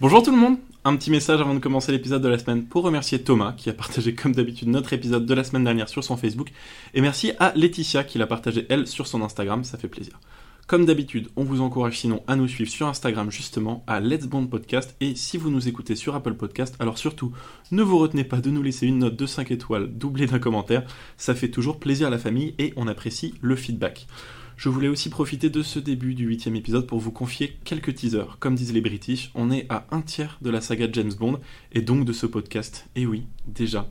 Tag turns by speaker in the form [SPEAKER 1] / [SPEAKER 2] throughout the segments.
[SPEAKER 1] Bonjour tout le monde. Un petit message avant de commencer l'épisode de la semaine pour remercier Thomas qui a partagé comme d'habitude notre épisode de la semaine dernière sur son Facebook. Et merci à Laetitia qui l'a partagé elle sur son Instagram, ça fait plaisir. Comme d'habitude, on vous encourage sinon à nous suivre sur Instagram justement à Let's Bond Podcast. Et si vous nous écoutez sur Apple Podcast, alors surtout ne vous retenez pas de nous laisser une note de 5 étoiles doublée d'un commentaire, ça fait toujours plaisir à la famille et on apprécie le feedback. Je voulais aussi profiter de ce début du huitième épisode pour vous confier quelques teasers. Comme disent les British, on est à un tiers de la saga James Bond et donc de ce podcast. Et oui, déjà.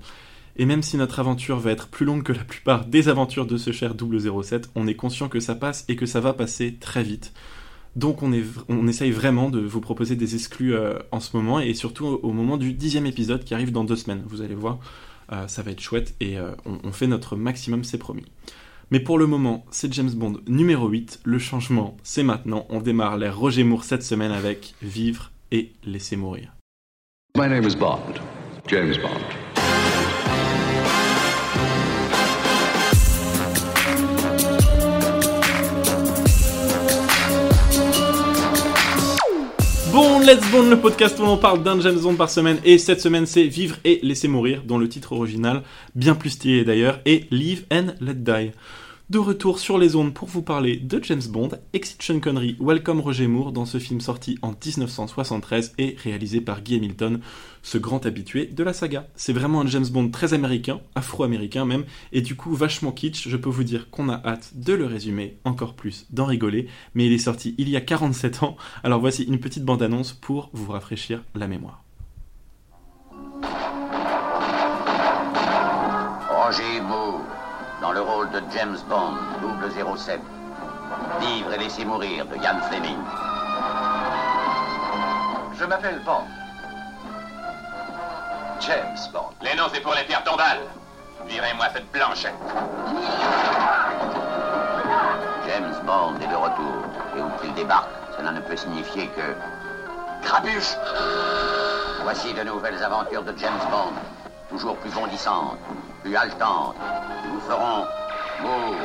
[SPEAKER 1] Et même si notre aventure va être plus longue que la plupart des aventures de ce cher 007, on est conscient que ça passe et que ça va passer très vite. Donc on, est, essaye vraiment de vous proposer des exclus euh, en ce moment et surtout au moment du dixième épisode qui arrive dans deux semaines. Vous allez voir, euh, ça va être chouette et euh, on fait notre maximum, c'est promis. Mais pour le moment, c'est James Bond numéro 8. Le changement, c'est maintenant. On démarre l'ère Roger Moore cette semaine avec Vivre et laisser mourir.
[SPEAKER 2] My name is Bond, James Bond.
[SPEAKER 1] Bon, Let's Bond, le podcast où on parle d'un James Bond par semaine. Et cette semaine, c'est Vivre et laisser mourir, dont le titre original, bien plus stylé d'ailleurs, est Live and Let Die. De retour sur les ondes pour vous parler de James Bond, Exit Sean Connery, Welcome Roger Moore dans ce film sorti en 1973 et réalisé par Guy Hamilton, ce grand habitué de la saga. C'est vraiment un James Bond très américain, afro-américain même, et du coup vachement kitsch, je peux vous dire qu'on a hâte de le résumer, encore plus d'en rigoler, mais il est sorti il y a 47 ans, alors voici une petite bande-annonce pour vous rafraîchir la mémoire.
[SPEAKER 3] Roger Moore, dans le rôle de James Bond, 007. Vivre et laisser mourir de Ian Fleming.
[SPEAKER 4] Je m'appelle Bond. James Bond.
[SPEAKER 5] Les noms, c'est pour les pierres tombales. Virez-moi cette blanchette.
[SPEAKER 3] James Bond est de retour. Et où qu'il débarque, cela ne peut signifier que... Crapuche Voici de nouvelles aventures de James Bond. Toujours plus bondissantes, plus haletantes. Nous ferons Moore,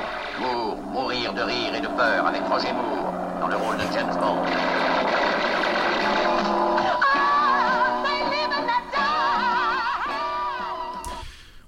[SPEAKER 3] Moore, mourir de rire et de peur avec Roger Moore dans le rôle de James Bond.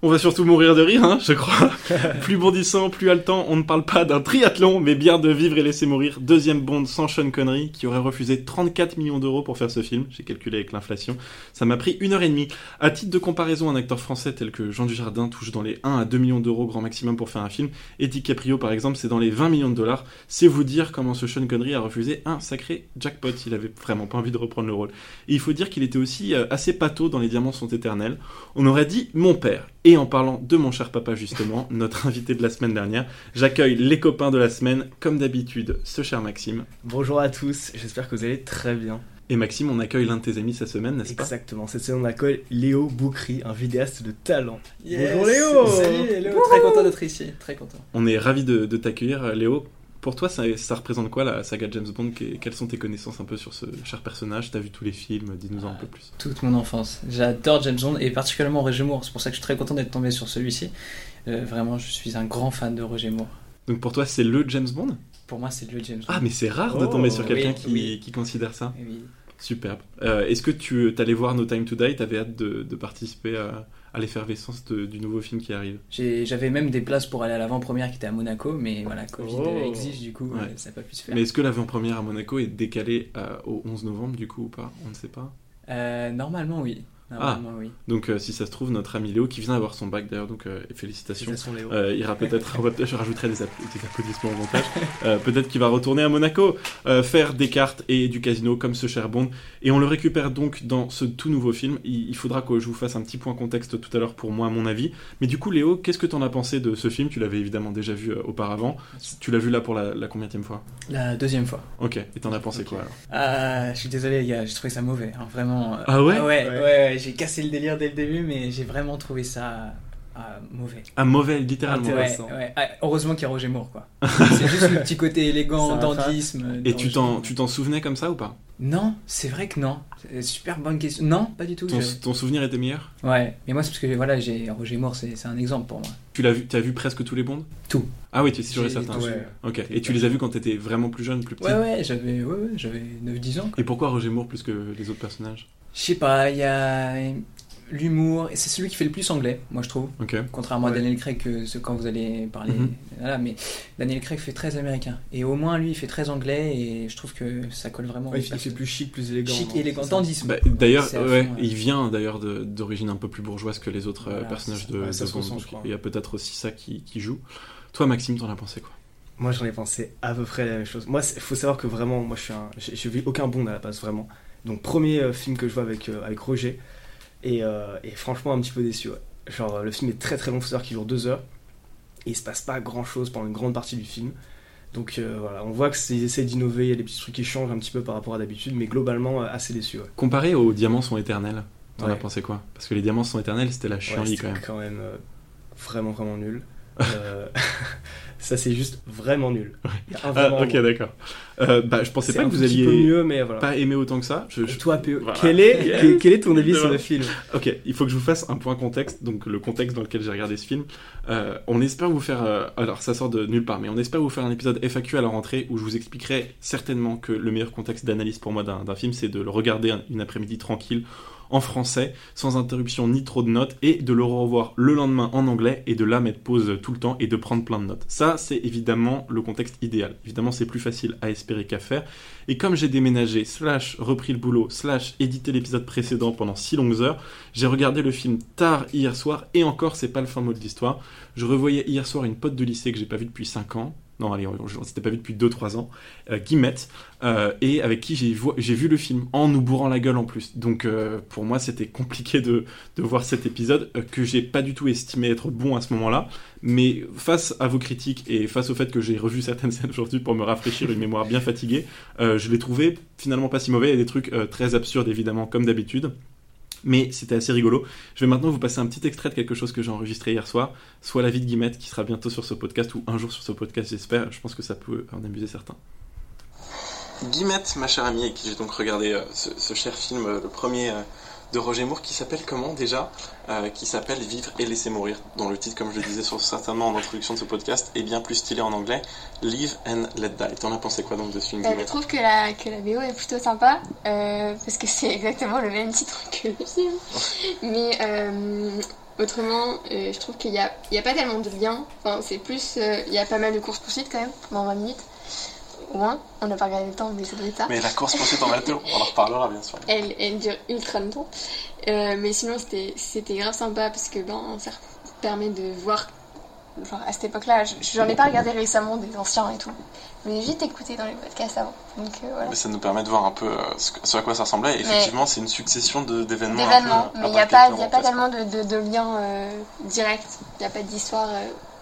[SPEAKER 1] On va surtout mourir de rire, hein, je crois. plus bondissant, plus haletant, on ne parle pas d'un triathlon, mais bien de vivre et laisser mourir. Deuxième Bond sans Sean Connery, qui aurait refusé 34 millions d'euros pour faire ce film. J'ai calculé avec l'inflation. Ça m'a pris une heure et demie. À titre de comparaison, un acteur français tel que Jean Dujardin touche dans les 1 à 2 millions d'euros grand maximum pour faire un film. Et DiCaprio, par exemple, c'est dans les 20 millions de dollars. C'est vous dire comment ce Sean Connery a refusé un sacré jackpot. Il avait vraiment pas envie de reprendre le rôle. Et il faut dire qu'il était aussi euh, assez pâteau dans Les Diamants sont éternels. On aurait dit mon père. Et en parlant de mon cher papa justement, notre invité de la semaine dernière, j'accueille les copains de la semaine, comme d'habitude, ce cher Maxime.
[SPEAKER 6] Bonjour à tous, j'espère que vous allez très bien.
[SPEAKER 1] Et Maxime, on accueille l'un de tes amis cette semaine, n'est-ce pas?
[SPEAKER 6] Exactement, cette semaine on accueille Léo Boukri, un vidéaste de talent.
[SPEAKER 7] Yes.
[SPEAKER 6] Bonjour Léo
[SPEAKER 7] Salut Léo, très content d'être ici, très content.
[SPEAKER 1] On est ravis de, de t'accueillir, Léo. Pour toi, ça, ça, représente quoi la saga James Bond Quelles sont tes connaissances un peu sur ce cher personnage? T'as vu tous les films Dis-nous en un peu plus.
[SPEAKER 7] Toute mon enfance. J'adore James Bond et particulièrement Roger Moore. C'est pour ça que je suis très content d'être tombé sur celui-ci. Euh, vraiment, je suis un grand fan de Roger Moore.
[SPEAKER 1] Donc pour toi, c'est le James Bond?
[SPEAKER 7] Pour moi, c'est le James Bond.
[SPEAKER 1] Ah, mais c'est rare de tomber
[SPEAKER 6] Oh,
[SPEAKER 1] sur quelqu'un
[SPEAKER 7] oui,
[SPEAKER 1] qui,
[SPEAKER 7] oui.
[SPEAKER 1] qui considère ça.
[SPEAKER 7] Oui.
[SPEAKER 1] Superbe. Euh, Est-ce que tu allais voir No Time to Die? T'avais hâte de, de participer à, à l'effervescence de- du nouveau film qui arrive
[SPEAKER 7] J'avais même des places pour aller à l'avant-première qui était à Monaco, mais voilà, Covid
[SPEAKER 6] Oh.
[SPEAKER 7] exige du coup,
[SPEAKER 1] Ouais.
[SPEAKER 7] euh, ça n'a pas pu se faire.
[SPEAKER 1] Mais est-ce que l'avant-première à Monaco est décalée euh, au 11 novembre du coup ou pas? On ne sait pas.
[SPEAKER 7] Euh, normalement, oui. Normalement, oui.
[SPEAKER 1] Donc euh, si ça se trouve, notre ami Léo qui vient d'avoir son bac d'ailleurs, donc euh, félicitations.
[SPEAKER 6] Félicitations Léo.
[SPEAKER 1] Euh, ira peut-être, je rajouterai des, app- des applaudissements au montage. Euh, peut-être qu'il va retourner à Monaco, euh, faire des cartes et du casino comme ce cher Bond. Et on le récupère donc dans ce tout nouveau film. Il, il faudra que je vous fasse un petit point contexte tout à l'heure pour moi, à mon avis. Mais du coup, Léo, qu'est-ce que t'en as pensé de ce film? Tu l'avais évidemment déjà vu euh, auparavant. Tu l'as vu là pour la, la combienième fois?
[SPEAKER 7] La deuxième fois.
[SPEAKER 1] Ok. Et t'en as pensé quoi alors?
[SPEAKER 7] Ah, je suis désolé les gars, j'ai trouvé ça mauvais, hein, vraiment. euh,
[SPEAKER 1] Ah ouais?
[SPEAKER 7] Ouais, ouais,
[SPEAKER 6] Ouais.
[SPEAKER 7] ouais, j'ai cassé le délire dès le début, mais j'ai vraiment trouvé ça Ah, mauvais.
[SPEAKER 1] Ah, mauvais, littéralement.
[SPEAKER 7] Ouais, ouais. Ah, heureusement qu'il y a Roger Moore, quoi. c'est juste le petit côté élégant, dandisme.
[SPEAKER 1] Et tu t'en, tu t'en souvenais comme ça ou pas?
[SPEAKER 7] Non, c'est vrai que non. Super bonne question. Non, pas du tout.
[SPEAKER 1] ton,
[SPEAKER 7] je-
[SPEAKER 1] ton souvenir était meilleur?
[SPEAKER 7] Ouais, mais moi, c'est parce que voilà, j'ai Roger Moore, c'est c'est un exemple pour moi.
[SPEAKER 1] Tu l'as vu, tu as vu presque tous les Bonds?
[SPEAKER 7] Tout.
[SPEAKER 1] Ah oui, tu es sûr et certain.
[SPEAKER 6] Ouais.
[SPEAKER 1] Ok. Et tu les as vus quand t'étais vraiment plus jeune, plus petit?
[SPEAKER 7] Ouais, ouais, j'avais ouais, ouais, j'avais 9-10 ans. quoi.
[SPEAKER 1] Et pourquoi Roger Moore plus que les autres personnages?
[SPEAKER 7] Je sais pas, il y a l'humour, et c'est celui qui fait le plus anglais, moi je trouve. Contrairement à. Daniel Craig, que ce- quand vous allez parler.
[SPEAKER 1] Mhm.
[SPEAKER 7] Voilà, mais Daniel Craig fait très américain. Et au moins, lui, il fait très anglais, et je trouve que ça colle vraiment.
[SPEAKER 6] Ouais, il, fait, plus chic, plus élégant.
[SPEAKER 7] chic
[SPEAKER 6] non,
[SPEAKER 7] et élégant, dandisme.
[SPEAKER 1] Bah, d'ailleurs, ouais,
[SPEAKER 7] ouais.
[SPEAKER 1] il vient d'ailleurs d'origine un peu plus bourgeoise que les autres euh,
[SPEAKER 7] Voilà,
[SPEAKER 1] personnages de, de Bond. Il y a peut-être aussi ça qui, qui joue. Toi, Maxime, t'en as pensé quoi?
[SPEAKER 6] Moi, j'en ai pensé à peu près la même chose. Moi, il faut savoir que vraiment, moi, je suis un. J'ai vu aucun Bond à la base, vraiment. Donc, premier euh, film que je vois avec, euh, avec Roger. Et, euh, et franchement, un petit peu déçu, ouais. Genre, le film est très très long, faut savoir qu'il dure deux heures. Et il se passe pas grand chose pendant une grande partie du film. Donc, euh, voilà, on voit qu'ils essaient d'innover, il y a des petits trucs qui changent un petit peu par rapport à d'habitude, mais globalement, assez déçu, ouais.
[SPEAKER 1] Comparé aux Diamants sont éternels, t'en as
[SPEAKER 6] Ouais.
[SPEAKER 1] pensé quoi? Parce que les Diamants sont éternels, c'était la
[SPEAKER 6] Ouais,
[SPEAKER 1] chienlit
[SPEAKER 6] c'était
[SPEAKER 1] quand même.
[SPEAKER 6] euh, vraiment vraiment nul. Euh, ça c'est juste vraiment nul. Il y a un vraiment
[SPEAKER 1] Ah, ok, d'accord. Euh, bah, je pensais pas
[SPEAKER 6] un
[SPEAKER 1] que vous alliez
[SPEAKER 6] mieux, mais voilà.
[SPEAKER 1] pas aimer autant que ça. Je, je-
[SPEAKER 6] Et toi,
[SPEAKER 1] Voilà.
[SPEAKER 6] quel, est,
[SPEAKER 1] Yes.
[SPEAKER 6] quel, quel est ton avis sur le film
[SPEAKER 1] Ok, il faut que je vous fasse un point contexte, donc le contexte dans lequel j'ai regardé ce film. Euh, on espère vous faire, euh, alors ça sort de nulle part, mais on espère vous faire un épisode FAQ à la rentrée où je vous expliquerai certainement que le meilleur contexte d'analyse pour moi d'un d'un film, c'est de le regarder un- une après-midi tranquille en français, sans interruption ni trop de notes, et de le revoir le lendemain en anglais, et de là mettre pause tout le temps et de prendre plein de notes. Ça, c'est évidemment le contexte idéal. Évidemment, c'est plus facile à espérer qu'à faire. Et comme j'ai déménagé, slash repris le boulot, slash édité l'épisode précédent pendant si longues heures, j'ai regardé le film tard hier soir, et encore, c'est pas le fin mot de l'histoire. Je revoyais hier soir une pote de lycée que j'ai pas vue depuis 5 ans. Non, allez, on, on s'était pas vu depuis 2-3 ans. Euh, Guillemette, euh, et avec qui j'ai vu le film en nous bourrant la gueule en plus. Donc euh, pour moi, c'était compliqué de, voir cet épisode euh, que j'ai pas du tout estimé être bon à ce moment-là. Mais face à vos critiques et face au fait que j'ai revu certaines scènes aujourd'hui pour me rafraîchir une mémoire bien fatiguée, je l'ai trouvé finalement pas si mauvais. Il y a des trucs très absurdes évidemment, comme d'habitude. Mais c'était assez rigolo. Je vais maintenant vous passer un petit extrait de quelque chose que j'ai enregistré hier soir, soit la vie de Guillemette qui sera bientôt sur ce podcast ou un jour sur ce podcast, j'espère. Je pense que ça peut en amuser certains. Guillemette, ma chère amie, et qui j'ai donc regardé euh, ce, ce cher film, euh, le premier euh, de Roger Moore, qui s'appelle comment déjà? Euh, Qui s'appelle Vivre et laisser mourir, dont le titre, comme je le disais sur, certainement en introduction de ce podcast, est bien plus stylé en anglais, Live and Let Die. T'en as pensé quoi donc de ce film,
[SPEAKER 8] Bah, je trouve que la, que la BO est plutôt sympa, euh, parce que c'est exactement le même titre que le film. Mais euh, autrement, euh, je trouve qu'il n'y a, a pas tellement de lien. Enfin, c'est plus. euh, il y a pas mal de courses-poursuites quand même, pendant 20 minutes. Moins, on n'a pas regardé le temps, mais ça doit être ça.
[SPEAKER 1] Mais la course poursuite en bateau, on en reparlera bien sûr.
[SPEAKER 8] Elle, elle dure ultra longtemps. Euh, mais sinon, c'était c'était grave sympa parce que ben, ça permet de voir. Genre, à cette époque-là, je- j'en ai pas regardé récemment des anciens et tout. Mais j'ai écouté dans les podcasts avant. Donc euh, voilà.
[SPEAKER 1] Mais ça nous permet de voir un peu euh, ce, à quoi ça ressemblait. Et effectivement, c'est une succession d'événements.
[SPEAKER 8] d'événements, mais il n'y a pas, il y a pas
[SPEAKER 1] grotesques.
[SPEAKER 8] tellement de, de, de liens euh, directs. Il n'y a pas d'histoire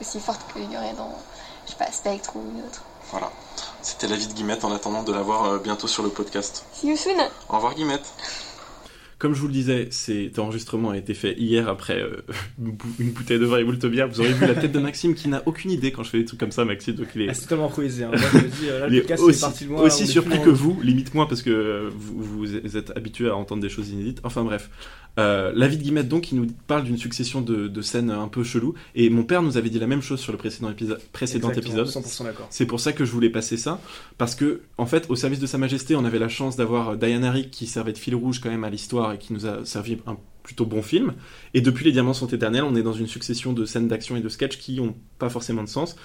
[SPEAKER 8] aussi forte qu'il y aurait dans, je sais pas, Spectre ou une autre.
[SPEAKER 1] Voilà. C'était la vie de Guillemette en attendant de la voir euh, bientôt sur le podcast.
[SPEAKER 8] See you soon
[SPEAKER 1] Au revoir Guillemette. Comme je vous le disais, cet enregistrement a été fait hier après euh, une bou- une bouteille de vin et moult bière. Vous aurez vu la tête de Maxime qui n'a aucune idée quand je fais des trucs comme ça, Maxime. Donc il est,
[SPEAKER 6] Ah, C'est totalement improvisé. Hein. Moi, je me dis, euh, là,
[SPEAKER 1] il
[SPEAKER 6] le
[SPEAKER 1] est
[SPEAKER 6] podcast
[SPEAKER 1] aussi,
[SPEAKER 6] est parti de moi.
[SPEAKER 1] aussi surpris que vous, limite moi parce que euh, vous, vous êtes habitué à entendre des choses inédites. Enfin bref, euh, la vie de Guillemette donc, il nous parle d'une succession de, de scènes un peu cheloues. Et mon père nous avait dit la même chose sur le précédent, épisode précédent
[SPEAKER 6] Exactement,
[SPEAKER 1] épisode.
[SPEAKER 6] 100% d'accord.
[SPEAKER 1] C'est pour ça que je voulais passer ça, parce que en fait, au service de Sa Majesté, on avait la chance d'avoir Diana Rick qui servait de fil rouge quand même à l'histoire et qui nous a servi un plutôt bon film. Et depuis Les Diamants sont éternels, on est dans une succession de scènes d'action et de sketchs qui ont pas forcément de sens.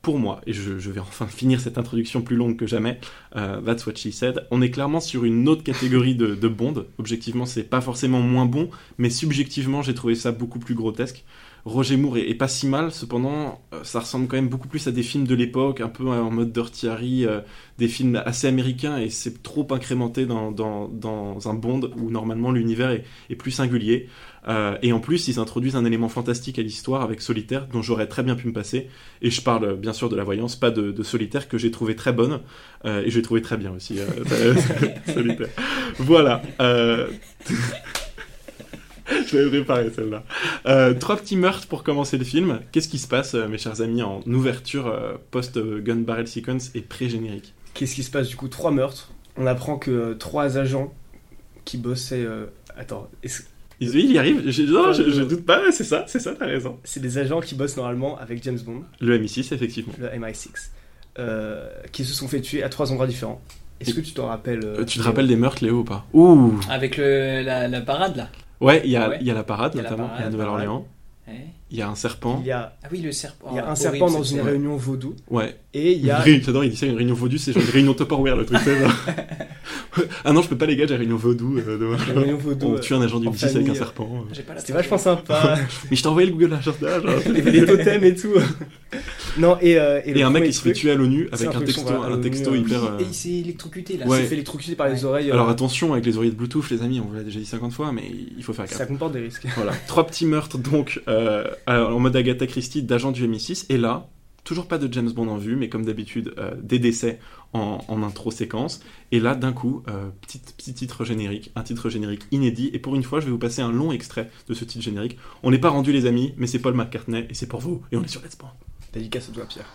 [SPEAKER 1] Pour moi, et je, je vais enfin finir cette introduction plus longue que jamais, euh, that's what she said, on est clairement sur une autre catégorie de, de Bond. Objectivement, c'est pas forcément moins bon, mais subjectivement, j'ai trouvé ça beaucoup plus grotesque. Roger Moore est, pas si mal, cependant, euh, ça ressemble quand même beaucoup plus à des films de l'époque, un peu en mode Dirty Harry, euh, des films assez américains, et c'est trop incrémenté dans, un Bond où normalement l'univers est, plus singulier. Euh, et en plus, ils introduisent un élément fantastique à l'histoire avec Solitaire, dont j'aurais très bien pu me passer. Et je parle bien sûr de la voyance, pas de, Solitaire, que j'ai trouvé très bonne, et j'ai trouvé très bien aussi, Solitaire. Voilà. Je l'avais préparé celle-là. Euh, trois petits meurtres pour commencer le film. Qu'est-ce qui se passe, euh, mes chers amis, en ouverture euh, post-gun barrel sequence et pré-générique
[SPEAKER 6] Qu'est-ce qui se passe du coup? Trois meurtres. On apprend que euh, trois agents qui bossaient. euh, Attends, est-ce-
[SPEAKER 1] Il il y arrive, je, non, je, je doute pas, c'est ça, c'est ça, t'as raison.
[SPEAKER 6] c'est des agents qui bossent normalement avec James Bond,
[SPEAKER 1] Le MI6, effectivement.
[SPEAKER 6] le MI6, euh, qui se sont fait tuer à trois endroits différents. Est-ce que tu t'en rappelles
[SPEAKER 1] tu te
[SPEAKER 6] Léo
[SPEAKER 1] rappelles des meurtres, Léo, ou pas? Ouh
[SPEAKER 7] Avec le, la, la parade là.
[SPEAKER 1] Ouais, il y, a,
[SPEAKER 7] Ouais.
[SPEAKER 1] il y a la parade,
[SPEAKER 7] Il
[SPEAKER 1] notamment, à Nouvelle-Orléans.
[SPEAKER 7] Ouais.
[SPEAKER 1] Il y a un serpent.
[SPEAKER 6] Il y a,
[SPEAKER 7] Ah oui, le serpent.
[SPEAKER 6] il y a un
[SPEAKER 7] horrible,
[SPEAKER 6] serpent dans une réunion vaudou
[SPEAKER 1] Ouais.
[SPEAKER 6] et il y a.
[SPEAKER 1] J'adore, il dit ça, une réunion vaudou, c'est genre une réunion Tupperware, le truc, ah non, je peux pas, les gars, j'ai une réunion vaudou. euh, demain.
[SPEAKER 6] Réunion vaudou.
[SPEAKER 1] On
[SPEAKER 6] euh,
[SPEAKER 1] tue un agent du M6 avec un serpent. euh.
[SPEAKER 7] J'ai pas la
[SPEAKER 6] C'était vachement sympa.
[SPEAKER 1] Mais je t'ai envoyé le Google Agenda, genre.
[SPEAKER 6] Avait des totems et tout. Non, et, euh, et, le
[SPEAKER 1] Et un mec qui se fait tuer à l'ONU avec
[SPEAKER 6] un
[SPEAKER 1] texto,
[SPEAKER 6] à
[SPEAKER 1] un texto
[SPEAKER 6] euh,
[SPEAKER 1] hyper.
[SPEAKER 7] Et
[SPEAKER 1] euh,
[SPEAKER 7] il s'est électrocuté là.
[SPEAKER 1] Ouais.
[SPEAKER 6] s'est fait électrocuter par les
[SPEAKER 7] Ouais.
[SPEAKER 6] oreilles. euh,
[SPEAKER 1] Alors attention avec les oreillers de Bluetooth, les amis, on vous l'a déjà dit 50 fois, mais il faut faire gaffe.
[SPEAKER 6] ça comporte des risques.
[SPEAKER 1] Voilà, trois petits meurtres donc euh, alors, en mode Agatha Christie d'agent du MI6 et là, toujours pas de James Bond en vue, mais comme d'habitude euh, des décès en, en intro séquence. Et là, d'un coup, euh, petit, petit titre générique, un titre générique inédit. Et pour une fois, je vais vous passer un long extrait de ce titre générique. On n'est pas rendu les amis, mais c'est Paul McCartney et c'est pour vous. Et on est sur Let's Bond.
[SPEAKER 6] Dédicace à toi, Pierre.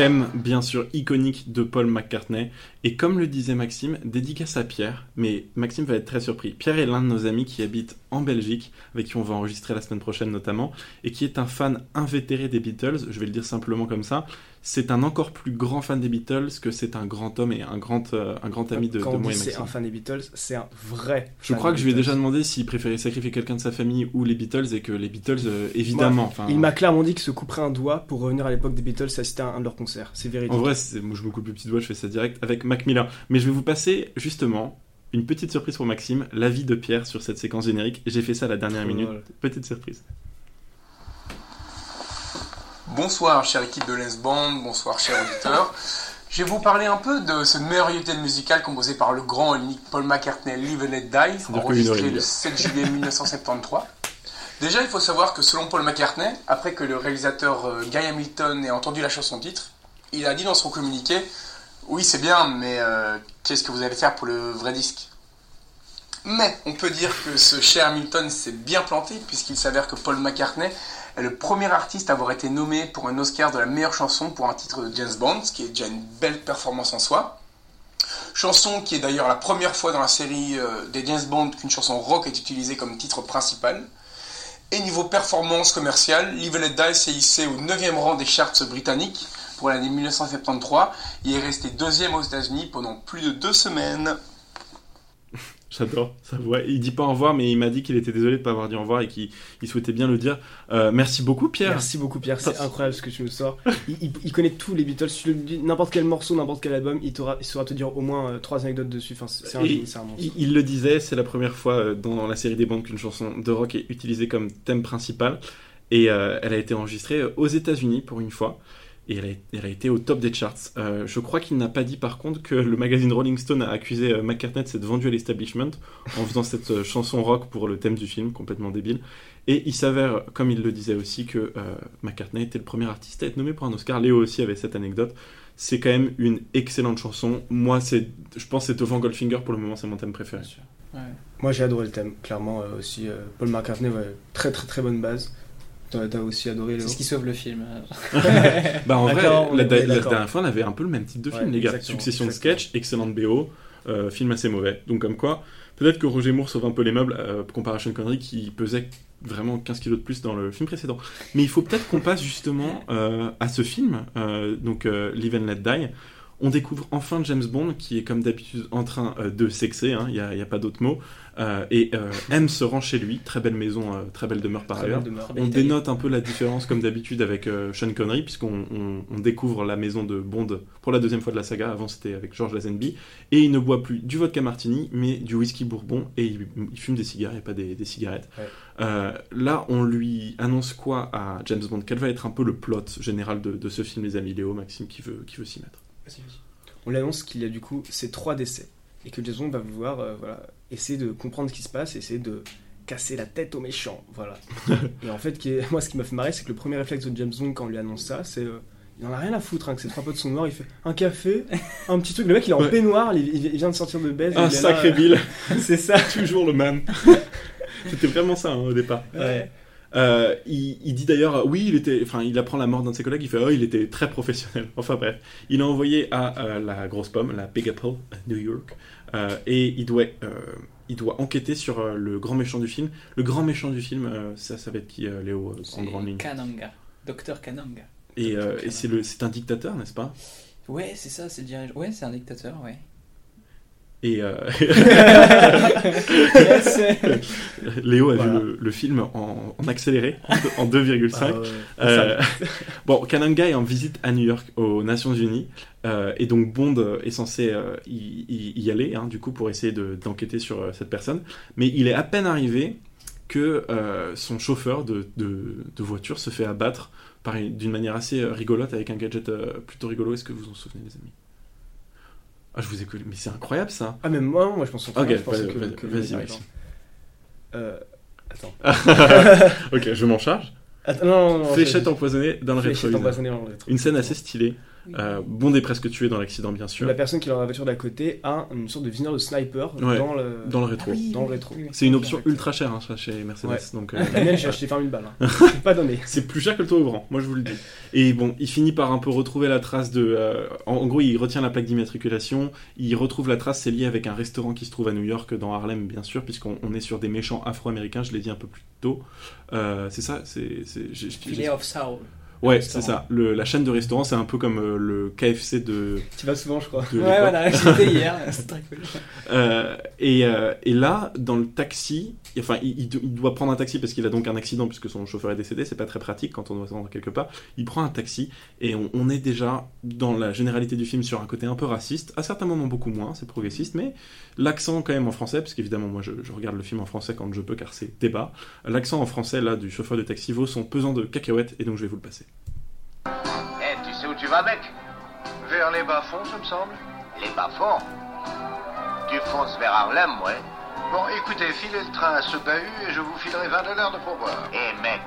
[SPEAKER 1] Thème bien sûr iconique de Paul McCartney. Et comme le disait Maxime, dédicace à Pierre, mais Maxime va être très surpris. Pierre est l'un de nos amis qui habite en Belgique, avec qui on va enregistrer la semaine prochaine notamment, et qui est un fan invétéré des Beatles, je vais le dire simplement comme ça. C'est un encore plus grand fan des Beatles que c'est un grand homme et un grand, euh, un grand ami de,
[SPEAKER 6] Quand
[SPEAKER 1] de
[SPEAKER 6] on
[SPEAKER 1] moi
[SPEAKER 6] dit
[SPEAKER 1] et
[SPEAKER 6] c'est un fan des Beatles, c'est un vrai.
[SPEAKER 1] Je
[SPEAKER 6] fan
[SPEAKER 1] crois que je lui ai déjà demandé s'il préférait sacrifier quelqu'un de sa famille ou les Beatles, et que les Beatles, euh, évidemment. enfin,
[SPEAKER 6] Il m'a clairement dit qu'il se couperait un doigt pour revenir à l'époque des Beatles et assister à un de leurs concerts. C'est véridique.
[SPEAKER 1] En vrai, moi je me coupe le petit doigt, je fais ça direct avec Mac Miller. Mais je vais vous passer justement une petite surprise pour Maxime, l'avis de Pierre sur cette séquence générique. J'ai fait ça à la dernière minute. Petite surprise.
[SPEAKER 9] Bonsoir, chère équipe de Les Band, bonsoir, chers auditeurs. Je vais vous parler un peu de ce merveilleux thème musical composé par le grand et unique Paul McCartney, Live and Let Die, enregistré le 7 juillet 1973. Déjà, il faut savoir que selon Paul McCartney, après que le réalisateur euh, Guy Hamilton ait entendu la chanson titre, il a dit dans son communiqué Oui, c'est bien, mais euh, qu'est-ce que vous allez faire pour le vrai disque? Mais on peut dire que ce cher Hamilton s'est bien planté, puisqu'il s'avère que Paul McCartney est le premier artiste à avoir été nommé pour un Oscar de la meilleure chanson pour un titre de James Bond, ce qui est déjà une belle performance en soi. Chanson qui est d'ailleurs la première fois dans la série euh, des James Bond qu'une chanson rock est utilisée comme titre principal. Et niveau performance commerciale, Live and Let hissé au 9e rang des charts britanniques pour l'année 1973. Il est resté deuxième aux États-Unis pendant plus de deux semaines.
[SPEAKER 1] J'adore sa voix. Il dit pas au revoir, mais il m'a dit qu'il était désolé de pas avoir dit au revoir et qu'il il souhaitait bien le dire. Euh, merci beaucoup, Pierre.
[SPEAKER 6] Merci beaucoup Pierre, c'est incroyable ce que tu nous sors. Il, il- il connaît tous les Beatles, tu lui dis n'importe quel morceau, n'importe quel album, il, saura te dire au moins euh, trois anecdotes dessus. Enfin, c'est un génie, monstre.
[SPEAKER 1] Il, le disait, c'est la première fois euh, dans la série des bandes qu'une chanson de rock est utilisée comme thème principal. Et elle a été enregistrée aux États-Unis pour une fois. Et elle a, elle a été au top des charts. Euh, je crois qu'il n'a pas dit par contre que le magazine Rolling Stone a accusé euh, McCartney de s'être vendu à l'establishment en faisant cette euh, chanson rock pour le thème du film, complètement débile. Et il s'avère, comme il le disait aussi, que euh, McCartney était le premier artiste à être nommé pour un Oscar. Léo aussi avait cette anecdote. C'est quand même une excellente chanson. Moi, c'est, je pense que c'est devant Goldfinger pour le moment, c'est mon thème préféré.
[SPEAKER 7] Ouais.
[SPEAKER 6] Moi j'ai adoré le thème, clairement euh, aussi. euh, Paul McCartney, ouais, très très très bonne base. T'as aussi adoré
[SPEAKER 7] C'est ce qui sauve le film.
[SPEAKER 1] Bah en vrai, la, dernière fois, on avait un peu le même type de film,
[SPEAKER 6] Ouais,
[SPEAKER 1] les gars. Succession de sketchs, excellente BO. Euh, film assez mauvais. Donc comme quoi, peut-être que Roger Moore sauve un peu les meubles euh, comparé à Sean Connery qui pesait vraiment 15 kilos de plus dans le film précédent. Mais il faut peut-être qu'on passe justement euh, à ce film, euh, donc euh, Live and Let Die. On découvre enfin James Bond qui est comme d'habitude en train euh, de sexer, hein, il n'y a, il y a pas d'autre mot, euh, et euh, M se rend chez lui, très belle maison, très belle demeure par
[SPEAKER 6] Très
[SPEAKER 1] ailleurs.
[SPEAKER 6] demeure.
[SPEAKER 1] On dénote un peu la différence comme d'habitude avec Sean Connery puisqu'on on, on découvre la maison de Bond pour la deuxième fois de la saga, avant c'était avec George Lazenby, et il ne boit plus du vodka martini mais du whisky bourbon et il, il fume des cigares et pas des, des cigarettes.
[SPEAKER 6] Ouais.
[SPEAKER 1] Là on lui annonce quoi à James Bond? Quel va être un peu le plot général de, de ce film les amis? Léo, Maxime qui veut, qui veut s'y mettre?
[SPEAKER 6] On lui annonce qu'il y a du coup ces trois décès et que Jason va vouloir euh, voilà, essayer de comprendre ce qui se passe, essayer de casser la tête aux méchants. Voilà. et en fait, qui est- moi, ce qui m'a fait marrer, c'est que le premier réflexe de James Bond quand on lui annonce ça, c'est. euh, il en a rien à foutre hein, que ces trois potes sont morts. Il fait un café, un petit truc. Le mec, il est en
[SPEAKER 1] Ouais.
[SPEAKER 6] peignoir, il, il vient de sortir de baise.
[SPEAKER 1] Un sacré
[SPEAKER 6] là,
[SPEAKER 1] Bill,
[SPEAKER 6] c'est ça.
[SPEAKER 1] toujours le man. C'était vraiment ça hein, au départ.
[SPEAKER 6] Ouais.
[SPEAKER 1] Euh, il, il dit d'ailleurs, oui, il était, enfin, il apprend la mort d'un de ses collègues. Il fait, oh, il était très professionnel. Enfin bref, il a envoyé à euh, la grosse pomme, la Big Apple, à New York, euh, et il doit, il doit enquêter sur le grand méchant du film. Le grand méchant du film, ça, ça va être qui, Léo, en grande ligne?
[SPEAKER 7] Kananga. Docteur Kananga.
[SPEAKER 1] Et, et c'est un dictateur, n'est-ce pas?
[SPEAKER 7] Ouais, c'est ça, c'est le dirigeant. Ouais, c'est un dictateur, ouais.
[SPEAKER 1] Et euh. Léo a
[SPEAKER 6] Voilà.
[SPEAKER 1] vu le, le film en, en accéléré, en, deux- en 2,5.
[SPEAKER 6] Ah, ouais.
[SPEAKER 1] Euh, bon, Kananga est en visite à New York aux Nations Unies euh, et donc Bond est censé euh, y, aller hein, du coup pour essayer de- d'enquêter sur cette personne, mais il est à peine arrivé que son chauffeur de, de- de voiture se fait abattre d'une manière assez rigolote avec un gadget plutôt rigolo. Est-ce que vous vous en souvenez, les amis? Ah, je vous écoute, mais c'est incroyable ça.
[SPEAKER 6] Ah, mais moi, moi je pense
[SPEAKER 1] Ok, vas-y. Maxime.
[SPEAKER 6] Euh, attends.
[SPEAKER 1] ok, je m'en charge.
[SPEAKER 6] Attends, non, non, non,
[SPEAKER 1] Fléchette empoisonnée dans le
[SPEAKER 6] rétro.
[SPEAKER 1] Une scène assez stylée. Euh, Bond est presque tué dans l'accident, bien sûr.
[SPEAKER 6] La personne qui est dans la voiture d'à côté a une sorte de visionneur de sniper
[SPEAKER 1] Ouais,
[SPEAKER 6] dans le.
[SPEAKER 1] Dans le rétro.
[SPEAKER 6] Dans le rétro.
[SPEAKER 1] C'est une option ultra chère hein, chez Mercedes.
[SPEAKER 6] Ouais.
[SPEAKER 1] Donc, euh,
[SPEAKER 6] mienne, j'ai acheté 20 000 balles. Hein. Pas donné.
[SPEAKER 1] c'est plus cher que le taux ouvrant, moi je vous le dis. Et bon, il finit par un peu retrouver la trace de. euh, en, en gros, il retient la plaque d'immatriculation. Il retrouve la trace, c'est lié avec un restaurant qui se trouve à New York, dans Harlem, bien sûr, puisqu'on on est sur des méchants afro-américains, je l'ai dit un peu plus tôt. Euh, c'est ça c'est, c'est-
[SPEAKER 7] Filet of Soul.
[SPEAKER 1] Ouais, c'est ça. Le- la chaîne de restaurants, c'est un peu comme euh, le KFC de.
[SPEAKER 6] Tu vas souvent, je crois.
[SPEAKER 7] Ouais, voilà, j'étais hier, c'est très cool.
[SPEAKER 1] Euh, et, euh, et là, dans le taxi, enfin, il, il do- il doit prendre un taxi parce qu'il a donc un accident puisque son chauffeur est décédé. C'est pas très pratique quand on doit se rendre quelque part. Il prend un taxi et on, on est déjà dans la généralité du film sur un côté un peu raciste. À certains moments, beaucoup moins, c'est progressiste, mais l'accent quand même en français, parce qu'évidemment, moi je, je regarde le film en français quand je peux car c'est débat. L'accent en français là du chauffeur de taxi vaut son pesant de cacahuètes et donc je vais vous le passer.
[SPEAKER 5] Eh, tu sais où tu vas, mec?
[SPEAKER 4] Vers les bas-fonds, ça me semble.
[SPEAKER 5] Les bas-fonds? Tu fonces vers Harlem, ouais.
[SPEAKER 4] Bon, écoutez, filez le train à ce bahut et je vous filerai 20 dollars de pourboire.
[SPEAKER 5] Eh, mec,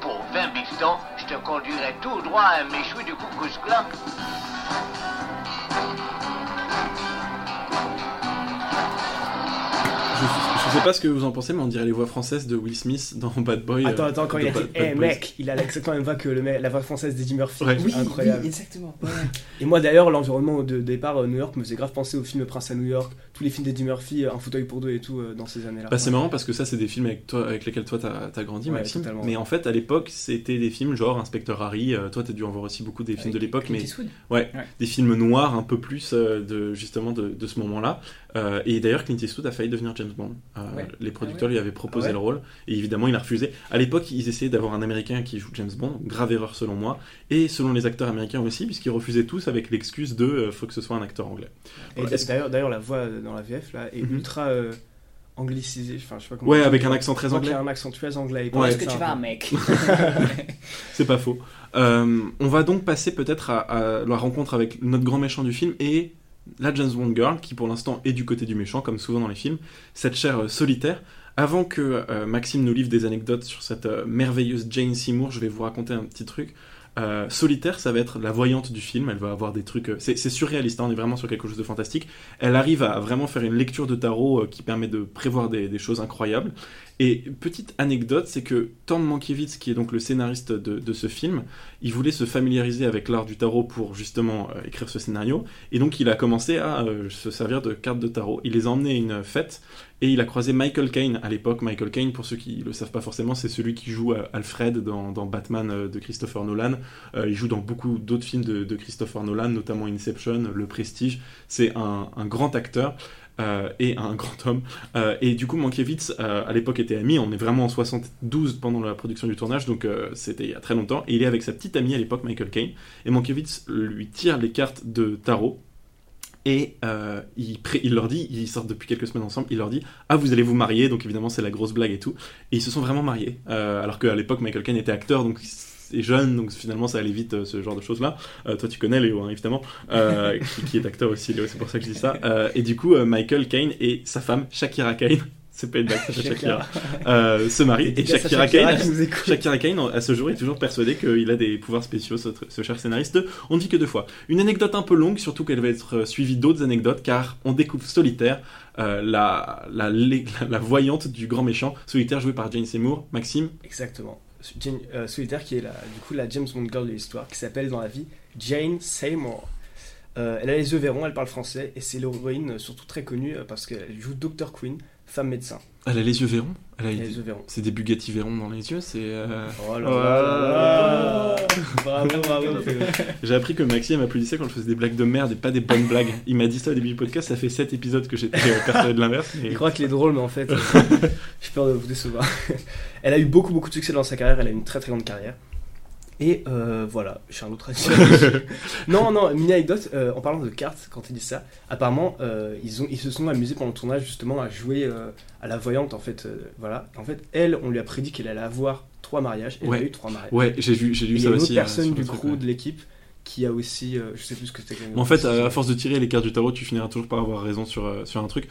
[SPEAKER 5] pour 20 bifetons, je te conduirai tout droit à un méchoui du Coucous Clan.
[SPEAKER 1] Sais pas ce que vous en pensez, mais on dirait les voix françaises de Will Smith dans Bad Boy.
[SPEAKER 6] Attends,
[SPEAKER 1] euh,
[SPEAKER 6] attends, quand
[SPEAKER 1] de
[SPEAKER 6] il a dit Eh mec, il a exactement la même voix que le mec- la voix française d'Eddie Murphy.
[SPEAKER 1] Ouais.
[SPEAKER 7] Oui,
[SPEAKER 6] incroyable.
[SPEAKER 7] oui, exactement. ouais.
[SPEAKER 6] Et moi d'ailleurs, l'environnement de départ, euh, New York, me faisait grave penser au film Prince à New York, tous les films d'Eddie Murphy, euh, Un fauteuil pour deux et tout euh, dans ces années-là.
[SPEAKER 1] Bah, c'est marrant parce que ça, c'est des films avec, toi, avec lesquels toi t'as as grandi,
[SPEAKER 6] Ouais,
[SPEAKER 1] Maxime. Mais en fait, à l'époque, c'était des films genre Inspecteur Harry. euh, toi, t'as dû en voir aussi beaucoup des films de l'époque,
[SPEAKER 7] Clint
[SPEAKER 1] mais
[SPEAKER 7] Eastwood.
[SPEAKER 1] ouais,
[SPEAKER 7] Ouais.
[SPEAKER 1] des films noirs un peu plus euh, de justement de, de ce moment-là. Euh, et d'ailleurs, Clint Eastwood a failli devenir James Bond. Euh,
[SPEAKER 7] Ouais.
[SPEAKER 1] Les producteurs lui avaient proposé
[SPEAKER 6] Ah ouais
[SPEAKER 1] le rôle et évidemment, il a refusé. À l'époque, ils essayaient d'avoir un Américain qui joue James Bond, grave erreur selon moi, et selon les acteurs américains aussi, puisqu'ils refusaient tous avec l'excuse de euh, faut que ce soit un acteur anglais.
[SPEAKER 6] Et
[SPEAKER 1] est-ce-
[SPEAKER 6] d'ailleurs, d'ailleurs, la voix euh, dans la VF là est
[SPEAKER 1] Mhm.
[SPEAKER 6] ultra euh, anglicisée. Enfin, je sais pas comment.
[SPEAKER 1] Ouais, avec un accent très anglais.
[SPEAKER 6] y a un accent très anglais.
[SPEAKER 1] Ouais.
[SPEAKER 7] Est-ce que tu vas, mec
[SPEAKER 1] C'est pas faux. Euh, on va donc passer peut-être à, à la rencontre avec notre grand méchant du film et la James Bond Girl, qui pour l'instant est du côté du méchant, comme souvent dans les films, cette chair euh, solitaire. Avant que euh, Maxime nous livre des anecdotes sur cette euh, merveilleuse Jane Seymour, je vais vous raconter un petit truc. Euh, Solitaire, ça va être la voyante du film. Elle va avoir des trucs. euh, C'est surréaliste, hein, on est vraiment sur quelque chose de fantastique. Elle arrive à vraiment faire une lecture de tarot euh, qui permet de prévoir des, choses incroyables. Et petite anecdote, c'est que Tom Mankiewicz, qui est donc le scénariste de, ce film, il voulait se familiariser avec l'art du tarot pour justement écrire ce scénario. Et donc il a commencé à se servir de cartes de tarot. Il les a emmenées à une fête et il a croisé Michael Caine à l'époque. Michael Caine, pour ceux qui le savent pas forcément, c'est celui qui joue euh, Alfred dans, Batman euh, de Christopher Nolan. Euh, il joue dans beaucoup d'autres films de, Christopher Nolan, notamment Inception, Le Prestige. C'est un, grand acteur. et un grand homme. Et du coup, Mankiewicz, à l'époque, était ami. On est vraiment en 72 pendant la production du tournage, donc c'était il y a très longtemps. Et il est avec sa petite amie à l'époque, Michael Caine. Et Mankiewicz lui tire les cartes de tarot. Et euh, il, leur dit, ils sortent depuis quelques semaines ensemble, il leur dit Ah, vous allez vous marier, donc évidemment c'est la grosse blague et tout. Et ils se sont vraiment mariés. Euh, alors qu'à l'époque, Michael Caine était acteur, donc c'est jeune, donc finalement ça allait vite, euh, ce genre de choses-là. Euh, toi tu connais Léo, hein, évidemment, euh, qui, qui est acteur aussi, Léo, c'est pour ça que je dis ça. Euh, et du coup, Michael Caine et sa femme, Shakira Caine, c'est pas une blague, c'est Shakira, euh, se marient. Et Shakira
[SPEAKER 6] Shakira nous écoute.
[SPEAKER 1] Shakira Kane, à ce jour, est toujours persuadé qu'il a des pouvoirs spéciaux, ce, ce cher scénariste. On ne dit que deux fois. Une anecdote un peu longue, surtout qu'elle va être euh, suivie d'autres anecdotes, car on découvre Solitaire, euh, la, la, la, la voyante du grand méchant. Solitaire joué par Jane Seymour. Maxime?
[SPEAKER 6] Exactement. Jane- euh, Solitaire qui est la, du coup la James Bond girl de l'histoire, qui s'appelle dans la vie Jane Seymour. Euh, elle a les yeux verrons, elle parle français, et c'est l'héroïne euh, surtout très connue euh, parce qu'elle joue Dr. Queen, femme médecin.
[SPEAKER 1] Elle a les yeux verrons? Elle a
[SPEAKER 6] Elle a les yeux verrons.
[SPEAKER 1] C'est des Bugatti verrons dans les yeux, c'est... euh,
[SPEAKER 6] Oh là là Bravo, bravo.
[SPEAKER 1] J'ai appris que Maxime applaudissait quand je faisais des blagues de merde et pas des bonnes blagues. Il m'a dit ça au début du podcast, ça fait 7 épisodes que j'étais persuadé de l'inverse. mais-
[SPEAKER 6] Il croit qu'il est drôle, mais en fait, j'ai peur de vous décevoir. Elle a eu beaucoup, beaucoup de succès dans sa carrière. Elle a une très, très grande carrière. Et euh, voilà, j'ai un autre non, non, mini anecdote, euh, en parlant de cartes, quand il dit ça, apparemment, euh, ils, ont, ils se sont amusés pendant le tournage justement à jouer euh, à la voyante, en fait. voilà. En fait, elle, on lui a prédit qu'elle allait avoir trois mariages. Elle
[SPEAKER 1] Ouais.
[SPEAKER 6] a eu trois mariages.
[SPEAKER 1] Ouais, j'ai vu, j'ai lu
[SPEAKER 6] Et il y
[SPEAKER 1] ça
[SPEAKER 6] a une
[SPEAKER 1] aussi.
[SPEAKER 6] autre
[SPEAKER 1] euh,
[SPEAKER 6] personne du crew
[SPEAKER 1] ouais.
[SPEAKER 6] de l'équipe qui a aussi, je sais plus ce que c'était.
[SPEAKER 1] En fait, à, force de tirer les cartes du tarot, tu finiras toujours par avoir raison sur, sur un truc.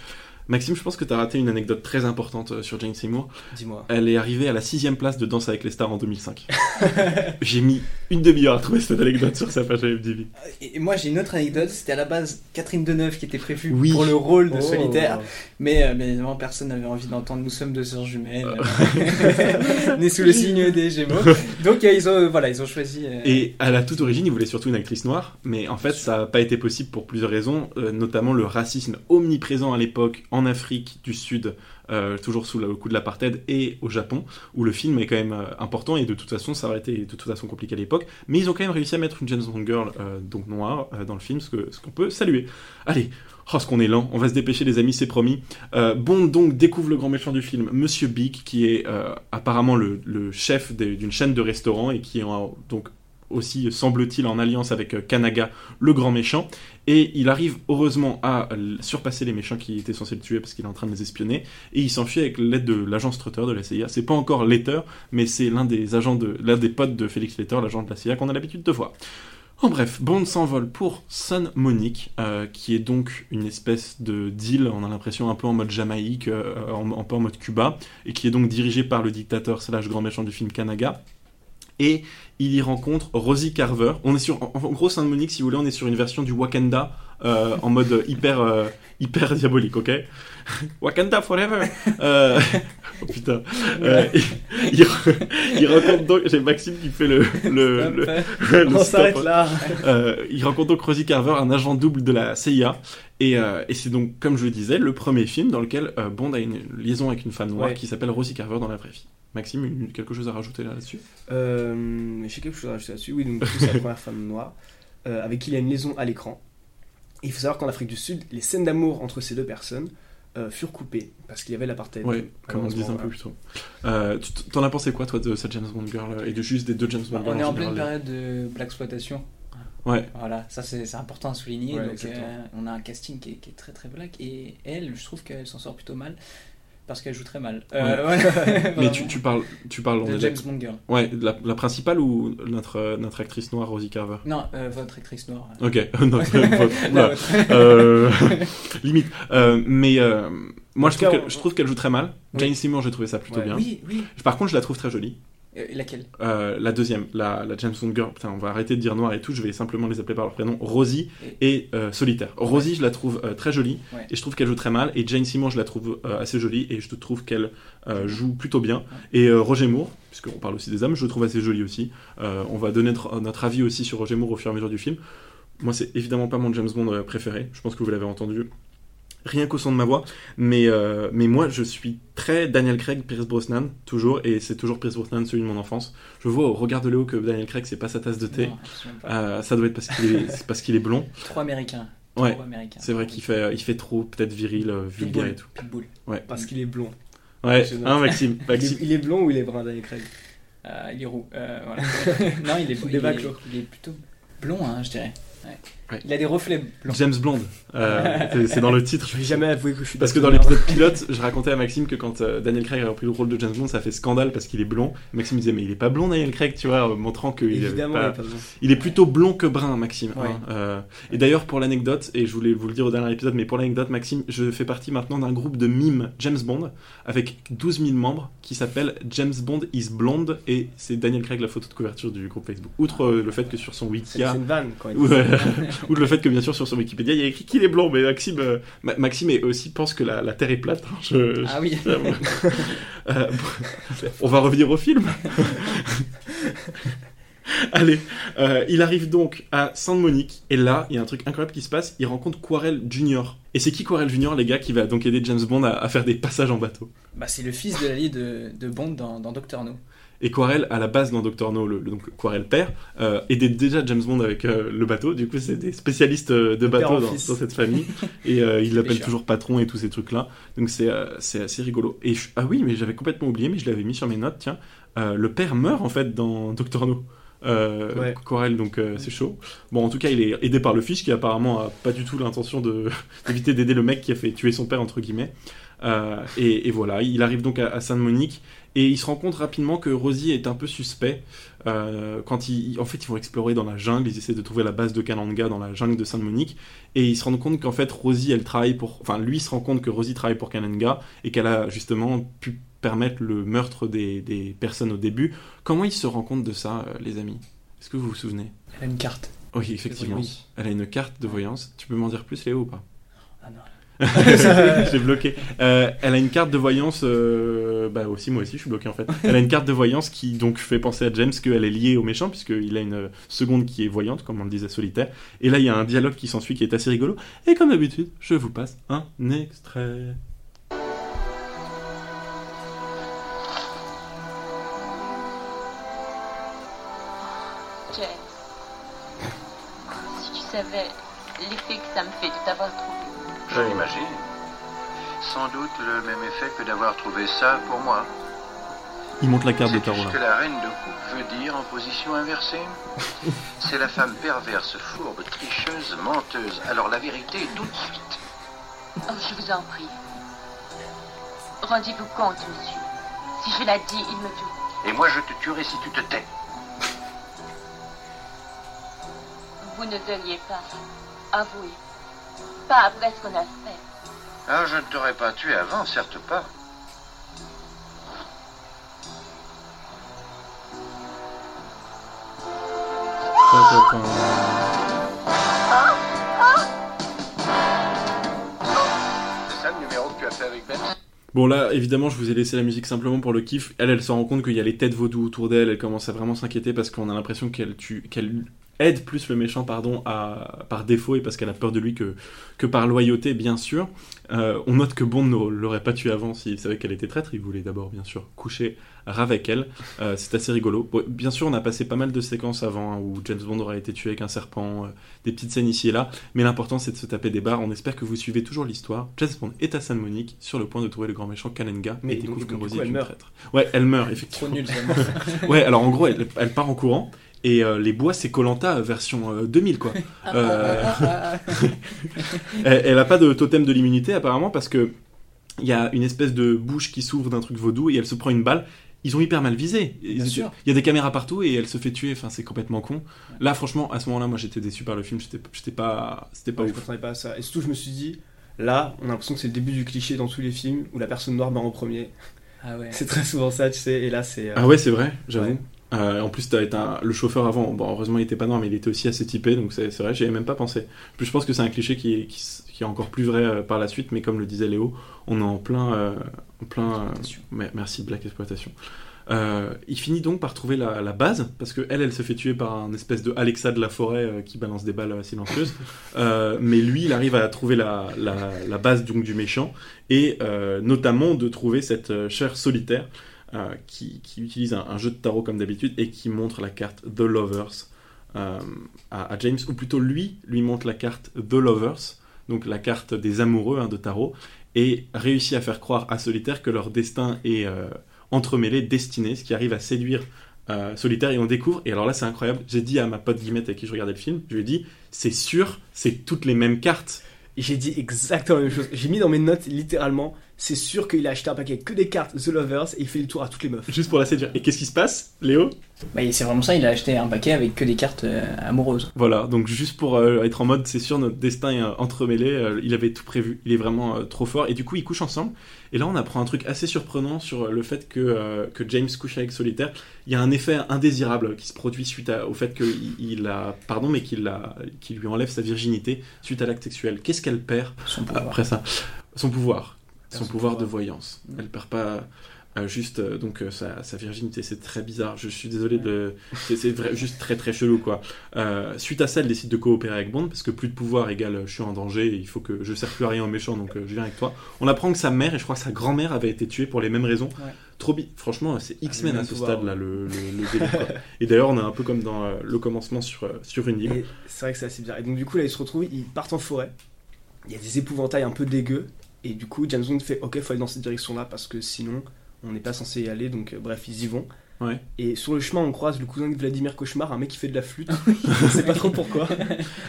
[SPEAKER 1] Maxime, je pense que tu as raté une anecdote très importante euh, sur Jane Seymour.
[SPEAKER 6] Dis-moi.
[SPEAKER 1] Elle est arrivée à la sixième place de Danse avec les stars en 2005. J'ai mis une demi-heure à trouver cette anecdote sur sa page IMDb.
[SPEAKER 7] Et moi j'ai une autre anecdote, c'était à la base Catherine Deneuve qui était prévue
[SPEAKER 1] Oui.
[SPEAKER 7] pour le rôle de
[SPEAKER 6] Oh.
[SPEAKER 7] solitaire, mais euh, bien évidemment personne n'avait envie d'entendre Nous sommes deux sœurs jumelles, nées sous le signe des Gémeaux. Donc euh, ils ont euh, voilà ils ont choisi. euh,
[SPEAKER 1] Et à la toute origine, il voulait surtout une actrice noire, mais en fait, ça n'a pas été possible pour plusieurs raisons, euh, notamment le racisme omniprésent à l'époque en Afrique du Sud, euh, toujours sous le coup de l'apartheid, et au Japon, où le film est quand même euh, important, et de toute façon, ça aurait été de toute façon compliqué à l'époque, mais ils ont quand même réussi à mettre une James Bond girl, euh, donc noire, dans le film, ce que- ce qu'on peut saluer. Allez, Oh, ce qu'on est lent, on va se dépêcher les amis, c'est promis. Euh, Bond donc découvre le grand méchant du film, Monsieur Big, qui est apparemment le, le chef d'une chaîne de restaurants et qui est en- donc aussi, semble-t-il, en alliance avec euh, Kanaga, le grand méchant. Et il arrive heureusement à l- surpasser les méchants qui étaient censés le tuer parce qu'il est en train de les espionner. Et il s'enfuit avec l'aide de l'agent Strutter de la CIA. C'est pas encore Letter, mais c'est l'un des agents de, l'un des potes de Félix Letter, l'agent de la CIA qu'on a l'habitude de voir. En bref, Bond s'envole pour Sun Monique, euh, qui est donc une espèce de deal, on a l'impression un peu en mode Jamaïque, euh, un peu en mode Cuba, et qui est donc dirigé par le dictateur slash grand méchant du film Kanaga. Et il y rencontre Rosie Carver. On est sur, en, en gros, Saint Monique, si vous voulez, on est sur une version du Wakanda euh, en mode hyper, euh, hyper diabolique, ok? Wakanda forever. Euh, oh putain. Euh, il, il re- il rencontre donc, j'ai Maxime qui fait le, le, le, le
[SPEAKER 6] On s'arrête là.
[SPEAKER 1] Euh, il rencontre donc Rosie Carver, un agent double de la CIA, et, euh, et c'est donc, comme je le disais, le premier film dans lequel euh, Bond a une liaison avec une femme noire
[SPEAKER 6] Ouais.
[SPEAKER 1] qui s'appelle Rosie Carver dans la vraie vie. Maxime, quelque chose à rajouter là-dessus?
[SPEAKER 6] Euh, J'ai quelque chose à rajouter là-dessus. Oui, donc c'est la première femme noire euh, avec qui il a une liaison à l'écran. Il faut savoir qu'en Afrique du Sud, les scènes d'amour entre ces deux personnes euh, furent coupées parce qu'il y avait l'apartheid.
[SPEAKER 1] Ouais, comme on disait un peu plus tôt. Euh, tu- T'en as pensé quoi, toi, de cette James Bond girl et de juste des deux James Bond girls
[SPEAKER 7] on est en pleine période de Black exploitation.
[SPEAKER 1] Ouais.
[SPEAKER 7] Voilà, ça c'est important à souligner.
[SPEAKER 6] Ouais,
[SPEAKER 7] donc euh, on a un casting qui est, qui est très très black et elle, je trouve qu'elle s'en sort plutôt mal parce qu'elle joue très mal. Euh, ouais.
[SPEAKER 1] Mais tu, tu parles, tu parles
[SPEAKER 7] de James. Bond girl.
[SPEAKER 1] Ouais, la, la principale ou notre, notre actrice noire, Rosie Carver?
[SPEAKER 7] Non, euh, votre actrice noire.
[SPEAKER 1] Ok, notre, votre-
[SPEAKER 7] vôtre.
[SPEAKER 1] Euh, limite. Mais moi, je trouve
[SPEAKER 6] cas,
[SPEAKER 1] qu'elle-
[SPEAKER 6] on-
[SPEAKER 1] je trouve qu'elle joue très mal. Jane Seymour, j'ai trouvé ça plutôt bien.
[SPEAKER 7] Oui, oui.
[SPEAKER 1] Par contre, je la trouve très jolie.
[SPEAKER 7] Euh, laquelle?
[SPEAKER 1] Euh, la deuxième, la, la James Bond girl, putain, on va arrêter de dire noir et tout, je vais simplement les appeler par leur prénom, Rosie et euh, Solitaire. Rosie, je la trouve euh, très jolie
[SPEAKER 7] Ouais.
[SPEAKER 1] et je trouve qu'elle joue très mal, et Jane Simon, je la trouve assez jolie et je trouve qu'elle joue plutôt bien. Et Roger Moore, puisqu'on parle aussi des hommes, je le trouve assez joli aussi. On va donner notre, notre avis aussi sur Roger Moore au fur et à mesure du film. Moi, c'est évidemment pas mon James Bond préféré, je pense que vous l'avez entendu rien qu'au son de ma voix, mais, euh, mais moi je suis très Daniel Craig, Pierce Brosnan, toujours, et c'est toujours Pierce Brosnan, celui de mon enfance. Je vois au regard de Léo que Daniel Craig c'est pas sa tasse de thé,
[SPEAKER 7] Non.
[SPEAKER 1] Euh, ça doit être parce qu'il est, c'est parce qu'il est blond.
[SPEAKER 7] Trop américain. Trop
[SPEAKER 1] Ouais,
[SPEAKER 7] américain.
[SPEAKER 1] c'est vrai qu'il fait, il fait trop peut-être viril, euh, vulgaire et tout.
[SPEAKER 7] Pitbull.
[SPEAKER 1] Ouais,
[SPEAKER 6] Parce qu'il est blond.
[SPEAKER 1] ouais, hein, Maxime,
[SPEAKER 6] Il est,
[SPEAKER 1] Maxime.
[SPEAKER 6] il est blond ou il est brun, Daniel Craig?
[SPEAKER 7] Euh, il est roux. Euh, voilà. non, il est, il, est, il est plutôt blond, hein, je dirais. Ouais. Il a des reflets blancs.
[SPEAKER 1] James Blonde, euh, c'est- c'est dans le titre.
[SPEAKER 6] Je vais jamais avouer que je suis
[SPEAKER 1] Parce que dans l'épisode pilote, je racontais à Maxime que quand euh, Daniel Craig a repris le rôle de James Bond, ça fait scandale parce qu'il est blond. Maxime disait, mais il est pas blond, Daniel Craig, tu vois, montrant qu'il avait
[SPEAKER 6] Évidemment,
[SPEAKER 1] pas-
[SPEAKER 6] il est pas blond.
[SPEAKER 1] Il est plutôt blond que brun, Maxime.
[SPEAKER 7] Ouais.
[SPEAKER 1] hein. Euh, et d'ailleurs, pour l'anecdote, et je voulais vous le dire au dernier épisode, mais pour l'anecdote, Maxime, je fais partie maintenant d'un groupe de mimes James Bond avec 12 000 membres qui s'appelle James Bond is Blonde et c'est Daniel Craig la photo de couverture du groupe Facebook. Outre euh, le fait que sur son
[SPEAKER 6] C'est
[SPEAKER 1] Wikia.
[SPEAKER 6] c'est une vanne quand il
[SPEAKER 1] Ouais. Outre le fait que bien sûr sur son Wikipédia il y a écrit qu'il est blond, mais Maxime, euh, Ma- Maxime est aussi pense que la, la Terre est plate. hein. Je- je-
[SPEAKER 7] Ah oui.
[SPEAKER 1] Euh, on va revenir au film. Allez, euh, il arrive donc à Sainte-Monique, et là, il y a un truc incroyable qui se passe, il rencontre Quarel Junior. Et c'est qui Quarel Junior, les gars, qui va donc aider James Bond à, à faire des passages en bateau?
[SPEAKER 7] Bah, c'est le fils de l'allié de, de Bond dans, dans Doctor No.
[SPEAKER 1] Et Quarel, à la base dans Doctor No, le, le- donc Quarel père, euh, aidait déjà James Bond avec euh, le bateau. Du coup, c'est des spécialistes euh, de bateau dans, cette famille. Et euh, il l'appelle toujours patron et tous ces trucs-là. Donc c'est assez rigolo. Et je- ah oui, mais j'avais complètement oublié, mais je l'avais mis sur mes notes. Tiens, le père meurt en fait dans Doctor No. Euh,
[SPEAKER 6] Ouais.
[SPEAKER 1] Donc euh, c'est chaud. Bon, en tout cas, il est aidé par le fils qui apparemment a pas du tout l'intention d'éviter d'aider le mec qui a fait tuer son père entre guillemets. Euh, et, et voilà, il arrive donc à, à Sainte-Monique et il se rend compte rapidement que Rosie est un peu suspect. Euh, quand ils, en fait, ils vont explorer dans la jungle, ils essaient de trouver la base de Kananga dans la jungle de Sainte-Monique et ils se rendent compte qu'en fait Rosie, elle travaille pour, enfin lui se rend compte que Rosie travaille pour Kananga et qu'elle a justement pu permettre le meurtre des, des personnes au début. Comment ils se rendent compte de ça, euh, les amis? Est-ce que vous vous souvenez?
[SPEAKER 7] Elle a une carte.
[SPEAKER 1] Oui, effectivement. Elle a une carte de voyance. Tu peux m'en dire plus, Léo, ou pas? J'ai bloqué. Euh, elle a une carte de voyance. euh, bah aussi, moi aussi, je suis bloqué en fait. Elle a une carte de voyance qui donc fait penser à James qu'elle est liée au méchant puisqu'il a une seconde qui est voyante, comme on le disait solitaire. Et là, il y a un dialogue qui s'ensuit qui est assez rigolo. Et comme d'habitude, je vous passe un extrait.
[SPEAKER 10] James, si tu savais l'effet que ça me fait de t'avoir trouvé.
[SPEAKER 4] Je l'imagine. Sans doute le même effet que d'avoir trouvé ça pour moi.
[SPEAKER 1] Il montre la carte de
[SPEAKER 4] C'est
[SPEAKER 1] tarot
[SPEAKER 4] ce que la reine de coupe veut dire en position inversée. C'est la femme perverse, fourbe, tricheuse, menteuse. Alors la vérité est tout de suite.
[SPEAKER 10] Oh, je vous en prie. Rendez-vous compte, monsieur. Si je la dis, il me tue.
[SPEAKER 4] Et moi je te tuerai si tu te tais.
[SPEAKER 10] Vous ne devriez pas avouer. Pas après ce qu'on a fait.
[SPEAKER 4] Ah, je ne t'aurais pas tué avant, certes pas. C'est ça le numéro que tu as fait avec Ben
[SPEAKER 1] Bon là, évidemment, je vous ai laissé la musique simplement pour le kiff. Elle, elle se rend compte qu'il y a les têtes vaudou autour d'elle. Elle commence à vraiment s'inquiéter parce qu'on a l'impression qu'elle tue, qu'elle aide plus le méchant, pardon, à, par défaut et parce qu'elle a peur de lui que, que par loyauté, bien sûr. Euh, on note que Bond ne l'aurait pas tué avant s'il savait qu'elle était traître. Il voulait d'abord, bien sûr, coucher avec elle. Euh, c'est assez rigolo. Bon, bien sûr, on a passé pas mal de séquences avant hein, où James Bond aurait été tué avec un serpent, euh, des petites scènes ici et là. Mais l'important, c'est de se taper des barres. On espère que vous suivez toujours l'histoire. James Bond est à Sainte-Monique, sur le point de trouver le grand méchant Kananga,
[SPEAKER 6] Mais
[SPEAKER 1] et découvre que Rosie est une
[SPEAKER 6] meurt.
[SPEAKER 1] traître. Ouais, elle meurt,
[SPEAKER 7] Trop
[SPEAKER 1] effectivement.
[SPEAKER 7] nul, ça.
[SPEAKER 1] ouais, alors en gros, elle, elle part en courant. Et euh, les bois, c'est Colanta version euh, 2000, quoi. Euh, elle, elle a pas de totem de l'immunité, apparemment, parce que il y a une espèce de bouche qui s'ouvre d'un truc vaudou et elle se prend une balle. Ils ont hyper mal visé. Il y a des caméras partout et elle se fait tuer. Enfin, c'est complètement con. Là, franchement, à ce moment-là, moi, j'étais déçu par le film. J'étais pas, c'était pas
[SPEAKER 6] je
[SPEAKER 1] ouf.
[SPEAKER 6] m'attendais pas à ça. Et surtout, je me suis dit, là, on a l'impression que c'est le début du cliché dans tous les films où la personne noire meurt en premier.
[SPEAKER 7] Ah ouais.
[SPEAKER 6] C'est très souvent ça, tu sais. Et là, c'est. euh,
[SPEAKER 1] Ah ouais, c'est vrai, j'avoue. Euh, en plus, t'as le chauffeur avant, bon, heureusement il était pas noir, mais il était aussi assez typé, donc c'est c'est vrai, j'y avais même pas pensé. Puis je pense que c'est un cliché qui est, qui, s- qui est encore plus vrai euh, par la suite, mais comme le disait Léo, on est en plein. euh, en plein mer- merci Black Exploitation. Il finit donc par trouver la, la base, parce que elle, elle se fait tuer par un espèce de Alexa de la forêt qui balance des balles silencieuses. Mais lui, il arrive à trouver la, la, la base donc du méchant, et notamment de trouver cette chair solitaire euh, qui, utilise un, jeu de tarot comme d'habitude et qui montre la carte The Lovers euh, à, James, ou plutôt lui, lui montre la carte The Lovers, donc la carte des amoureux hein, de tarot, et réussit à faire croire à Solitaire que leur destin est euh, entremêlé, destiné, ce qui arrive à séduire Solitaire, et on découvre, et alors là c'est incroyable, j'ai dit à ma pote Guillemette avec qui je regardais le film, je lui ai dit, c'est sûr, c'est toutes les mêmes cartes.
[SPEAKER 6] J'ai dit exactement la même chose. J'ai mis dans mes notes littéralement, c'est sûr qu'il a acheté un paquet que des cartes The Lovers et il fait le tour à toutes les meufs.
[SPEAKER 1] Juste pour la séduire. Et qu'est-ce qui se passe, Léo?
[SPEAKER 7] Bah, c'est vraiment ça, il a acheté un paquet avec que des cartes euh, amoureuses.
[SPEAKER 1] Voilà, donc juste pour euh, être en mode, c'est sûr, notre destin est euh, entremêlé, euh, il avait tout prévu, il est vraiment euh, trop fort, et du coup ils couchent ensemble, et là on apprend un truc assez surprenant sur le fait que, euh, que James couche avec Solitaire, il y a un effet indésirable qui se produit suite à- au fait qu'il il a, pardon, mais qu'il lui enlève sa virginité suite à l'acte sexuel. Qu'est-ce qu'elle perd après ça? Son pouvoir, son, pouvoir, de voyance. Elle perd pas... euh, juste euh, donc euh, sa, sa virginité c'est très bizarre je suis désolé de c'est juste très très chelou quoi suite à ça, elle décide de coopérer avec Bond parce que plus de pouvoir égale je suis en danger et il faut que je sers plus à rien aux méchants donc je viens avec toi. On apprend que sa mère et je crois que sa grand-mère avait été tuée pour les mêmes raisons.
[SPEAKER 7] Ouais.
[SPEAKER 1] Trop bi- Franchement, c'est X-Men
[SPEAKER 6] le
[SPEAKER 1] à ce
[SPEAKER 6] pouvoir,
[SPEAKER 1] stade là, le, le, le délire, quoi. Et d'ailleurs, on est un peu comme dans le commencement sur, sur une île.
[SPEAKER 6] C'est vrai que c'est assez bizarre. Et donc du coup là ils se retrouvent, ils partent en forêt. Il y a des épouvantails un peu dégueux. Et du coup James Bond fait ok faut aller dans cette direction là parce que sinon on n'est pas censé y aller. Donc euh, bref ils y vont.
[SPEAKER 1] Ouais.
[SPEAKER 6] Et sur le chemin on croise le cousin de Vladimir Cauchemar, un mec qui fait de la flûte. on sait pas trop pourquoi.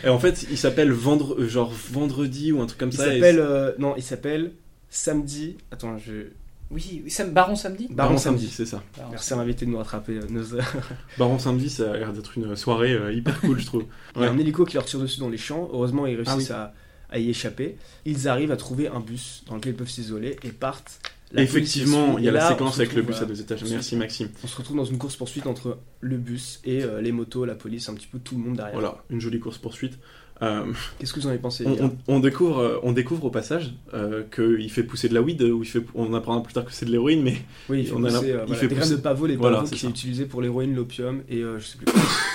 [SPEAKER 1] Et en fait, il s'appelle vendre, euh, genre vendredi ou un truc comme
[SPEAKER 6] Il
[SPEAKER 1] ça. et
[SPEAKER 6] s'appelle euh, non il s'appelle Samedi. Attends je.
[SPEAKER 7] Oui, oui, Sam- Baron Samedi?
[SPEAKER 1] Baron
[SPEAKER 6] Baron
[SPEAKER 1] Samedi,
[SPEAKER 6] Samedi.
[SPEAKER 1] c'est ça.
[SPEAKER 7] Baron
[SPEAKER 6] Merci à m'inviter de nous rattraper. euh, nos heures.
[SPEAKER 1] Baron Samedi, ça a l'air d'être une soirée euh, hyper cool, je trouve.
[SPEAKER 6] Il y a un hélico qui leur tire dessus dans les champs. Heureusement, ils réussissent
[SPEAKER 1] Ah
[SPEAKER 6] à, à y échapper. Ils arrivent à trouver un bus dans lequel ils peuvent s'isoler et partent. La
[SPEAKER 1] Effectivement, il y a.
[SPEAKER 6] Et
[SPEAKER 1] la séquence avec le bus à deux étages. Merci Maxime.
[SPEAKER 6] On se retrouve dans une course poursuite entre le bus et euh, les motos, la police, un petit peu tout le monde derrière.
[SPEAKER 1] Voilà, une jolie course poursuite. Euh,
[SPEAKER 6] Qu'est-ce que vous en avez pensé
[SPEAKER 1] on, découvre, euh, on découvre au passage euh, qu'il fait pousser de la weed, ou il fait, on apprendra plus tard que c'est de l'héroïne, mais
[SPEAKER 6] Oui, il fait
[SPEAKER 1] on a
[SPEAKER 6] pousser,
[SPEAKER 1] l'imp-
[SPEAKER 6] euh,
[SPEAKER 1] il
[SPEAKER 6] voilà,
[SPEAKER 1] fait
[SPEAKER 6] des
[SPEAKER 1] pousser-
[SPEAKER 6] graines de pavot, les
[SPEAKER 1] Voilà,
[SPEAKER 6] pavots qui est
[SPEAKER 1] ça.
[SPEAKER 6] utilisé pour l'héroïne, l'opium et euh, je sais plus.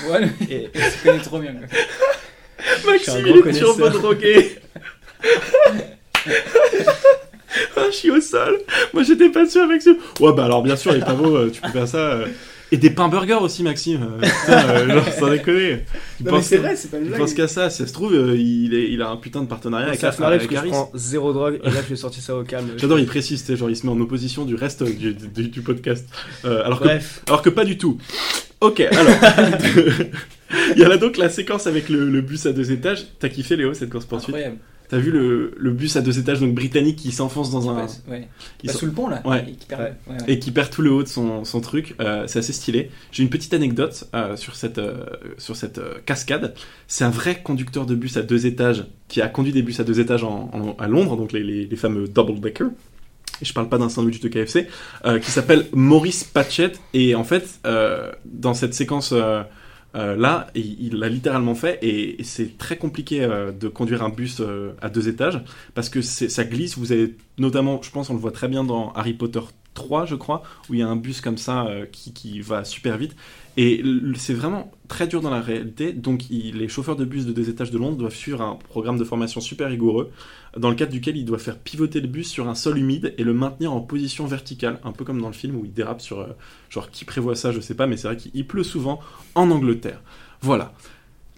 [SPEAKER 7] Ouais,
[SPEAKER 6] et,
[SPEAKER 7] connaît trop bien.
[SPEAKER 1] Maxime, il est
[SPEAKER 6] connaisseur.
[SPEAKER 1] turbo drogué Ah, je suis au sol Moi j'étais pas sûr, Maxime Ouais, bah alors bien sûr, les pavots, euh, tu peux faire ça. euh. Et des pains burgers aussi, Maxime euh, putain, euh, genre, sans déconner Il
[SPEAKER 6] Non, mais
[SPEAKER 1] pense
[SPEAKER 6] c'est vrai, c'est pas une
[SPEAKER 1] Il
[SPEAKER 6] blague.
[SPEAKER 1] pense qu'à ça, si ça se trouve, euh, il, est- il a un putain de partenariat avec,
[SPEAKER 6] ça marrer parce
[SPEAKER 1] avec
[SPEAKER 6] que je
[SPEAKER 1] Harris.
[SPEAKER 6] prends zéro drogue et là je vais sortir ça au calme.
[SPEAKER 1] J'adore, il précise, tu sais, genre il se met en opposition du reste du, du- du podcast. Euh, alors, que,
[SPEAKER 6] Bref,
[SPEAKER 1] alors que pas du tout. Ok, alors. il y a là donc la séquence avec le, le bus à deux étages. T'as kiffé Léo cette course poursuite?
[SPEAKER 7] Incroyable.
[SPEAKER 1] T'as vu le, le bus à deux étages donc britannique qui s'enfonce dans un.
[SPEAKER 7] Ouais, ouais.
[SPEAKER 1] il
[SPEAKER 7] Bah,
[SPEAKER 1] s'en-
[SPEAKER 7] sous le pont là.
[SPEAKER 1] Ouais.
[SPEAKER 7] Et qui perd-
[SPEAKER 6] Ouais.
[SPEAKER 7] ouais, ouais.
[SPEAKER 1] et qui perd tout le haut de son, son truc. Euh, c'est assez stylé. J'ai une petite anecdote euh, sur cette, euh, sur cette euh, cascade. C'est un vrai conducteur de bus à deux étages qui a conduit des bus à deux étages en, en- à Londres, donc les, les, les fameux double decker. Et je parle pas d'un sandwich de KFC, euh, qui s'appelle Maurice Patchett. Et en fait, euh, dans cette séquence euh, euh, là, il l'a littéralement fait. Et, c'est très compliqué euh, de conduire un bus euh, à deux étages parce que ça glisse. Vous avez notamment, je pense, on le voit très bien dans Harry Potter 3, je crois, où il y a un bus comme ça qui va super vite. Et c'est vraiment très dur dans la réalité. Donc, il- les chauffeurs de bus de deux étages de Londres doivent suivre un programme de formation super rigoureux, dans le cadre duquel ils doivent faire pivoter le bus sur un sol humide et le maintenir en position verticale, un peu comme dans le film où il dérape sur. euh, genre, qui prévoit ça, je sais pas, mais c'est vrai qu'il pleut souvent en Angleterre. Voilà.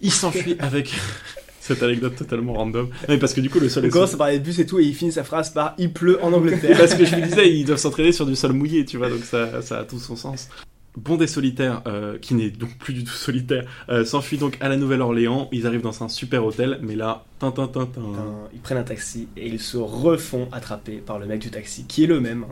[SPEAKER 1] Il s'enfuit avec. Cette anecdote totalement random. Non, mais parce que du coup, le sol
[SPEAKER 6] on commence à parler de bus et tout et il finit sa phrase par il pleut en Angleterre.
[SPEAKER 1] parce que je me disais, ils doivent s'entraîner sur du sol mouillé, tu vois, donc ça, ça a tout son sens. Bond et solitaire, euh, qui n'est donc plus du tout solitaire, euh, s'enfuit donc à la Nouvelle-Orléans. Ils arrivent dans un super hôtel, mais là, tin, tin, tin, tin.
[SPEAKER 6] Un- ils prennent un taxi et ils se refont attraper par le mec du taxi, qui est le même.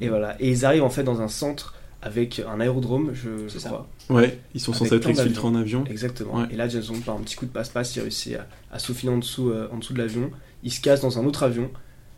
[SPEAKER 6] Et voilà. Et ils arrivent en fait dans un centre avec un aérodrome, je, je crois.
[SPEAKER 1] Ouais, ils sont censés être exfiltrés en avion.
[SPEAKER 6] Exactement.
[SPEAKER 1] Ouais.
[SPEAKER 6] Et là, James Bond, par un petit coup de passe-passe, il réussit à, à en dessous, euh, en dessous de l'avion. Il se casse dans un autre avion.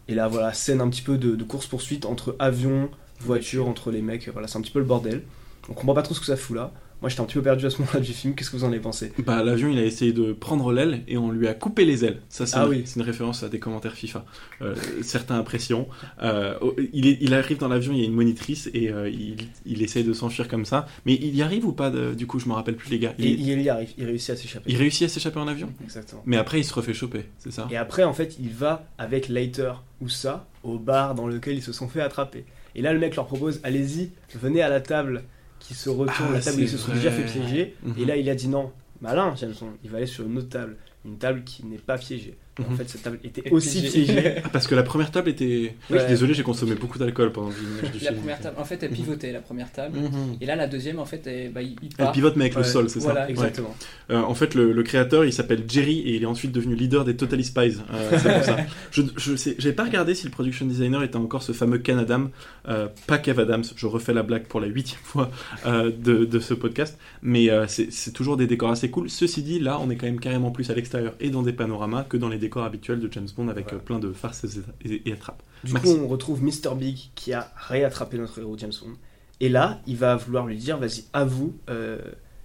[SPEAKER 6] Et là, voilà, scène un petit peu de, de course-poursuite entre avion, voiture entre les mecs. Voilà, c'est un petit peu le bordel. On comprend pas trop ce que ça fout là. Moi, j'étais un petit peu perdu à ce moment-là du film. Qu'est-ce que vous en avez pensé?
[SPEAKER 1] Bah, l'avion, il a essayé de prendre l'aile et on lui a coupé les ailes. Ça, c'est
[SPEAKER 6] Ah
[SPEAKER 1] une,
[SPEAKER 6] oui.
[SPEAKER 1] c'est une référence à des commentaires FIFA. Euh, certains apprécieront. Euh, oh, il, est- il arrive dans l'avion, il y a une monitrice et euh, il, il essaye de s'enfuir comme ça. Mais il y arrive ou pas de- Du coup, je me rappelle plus, les gars. Il,
[SPEAKER 6] Et il y arrive, il réussit à s'échapper.
[SPEAKER 1] il réussit à s'échapper en avion
[SPEAKER 6] Exactement.
[SPEAKER 1] Mais après, il se refait choper, c'est ça?
[SPEAKER 6] Et après, en fait, il va avec Leiter ou ça au bar dans lequel ils se sont fait attraper. Et là, le mec leur propose allez-y, venez à la table qui se retourne,
[SPEAKER 1] Ah,
[SPEAKER 6] la table où ils se sont déjà fait piéger.
[SPEAKER 1] Mhm.
[SPEAKER 6] Et là, il a dit non, malin, Jameson, il va aller sur une autre table, une table qui n'est pas piégée. En
[SPEAKER 1] Mhm.
[SPEAKER 6] fait, cette table était aussi
[SPEAKER 7] piégée.
[SPEAKER 1] Ah, parce que la première table était.
[SPEAKER 6] Ouais.
[SPEAKER 1] Je suis désolé, j'ai consommé beaucoup d'alcool pendant visionnage du
[SPEAKER 7] La
[SPEAKER 1] film.
[SPEAKER 7] première table, en fait, elle pivotait la première table.
[SPEAKER 1] Mhm.
[SPEAKER 7] Et là, la deuxième, en fait, elle, bah, il, il
[SPEAKER 1] Elle
[SPEAKER 7] part.
[SPEAKER 1] pivote, mais avec le
[SPEAKER 6] Ouais,
[SPEAKER 1] sol, c'est
[SPEAKER 7] voilà,
[SPEAKER 1] ça
[SPEAKER 6] Exactement.
[SPEAKER 1] Ouais. Euh, en fait, le, le créateur, il s'appelle Jerry et il est ensuite devenu leader des Totally Spies. Euh, c'est pour ça. Je, je sais, j'ai pas regardé si le production designer était encore ce fameux Ken Adam, euh, pas Kev Adams. Je refais la blague pour la huitième fois euh, de, de ce podcast, mais euh, c'est, c'est toujours des décors assez cool. Ceci dit, là, on est quand même carrément plus à l'extérieur et dans des panoramas que dans les décors habituels de James Bond avec
[SPEAKER 6] Ouais.
[SPEAKER 1] euh, plein de farces et, et- et attrapes.
[SPEAKER 6] Du
[SPEAKER 1] Maxime.
[SPEAKER 6] coup, on retrouve Mr. Big qui a réattrapé notre héros James Bond. Et là, il va vouloir lui dire vas-y, avoue, euh,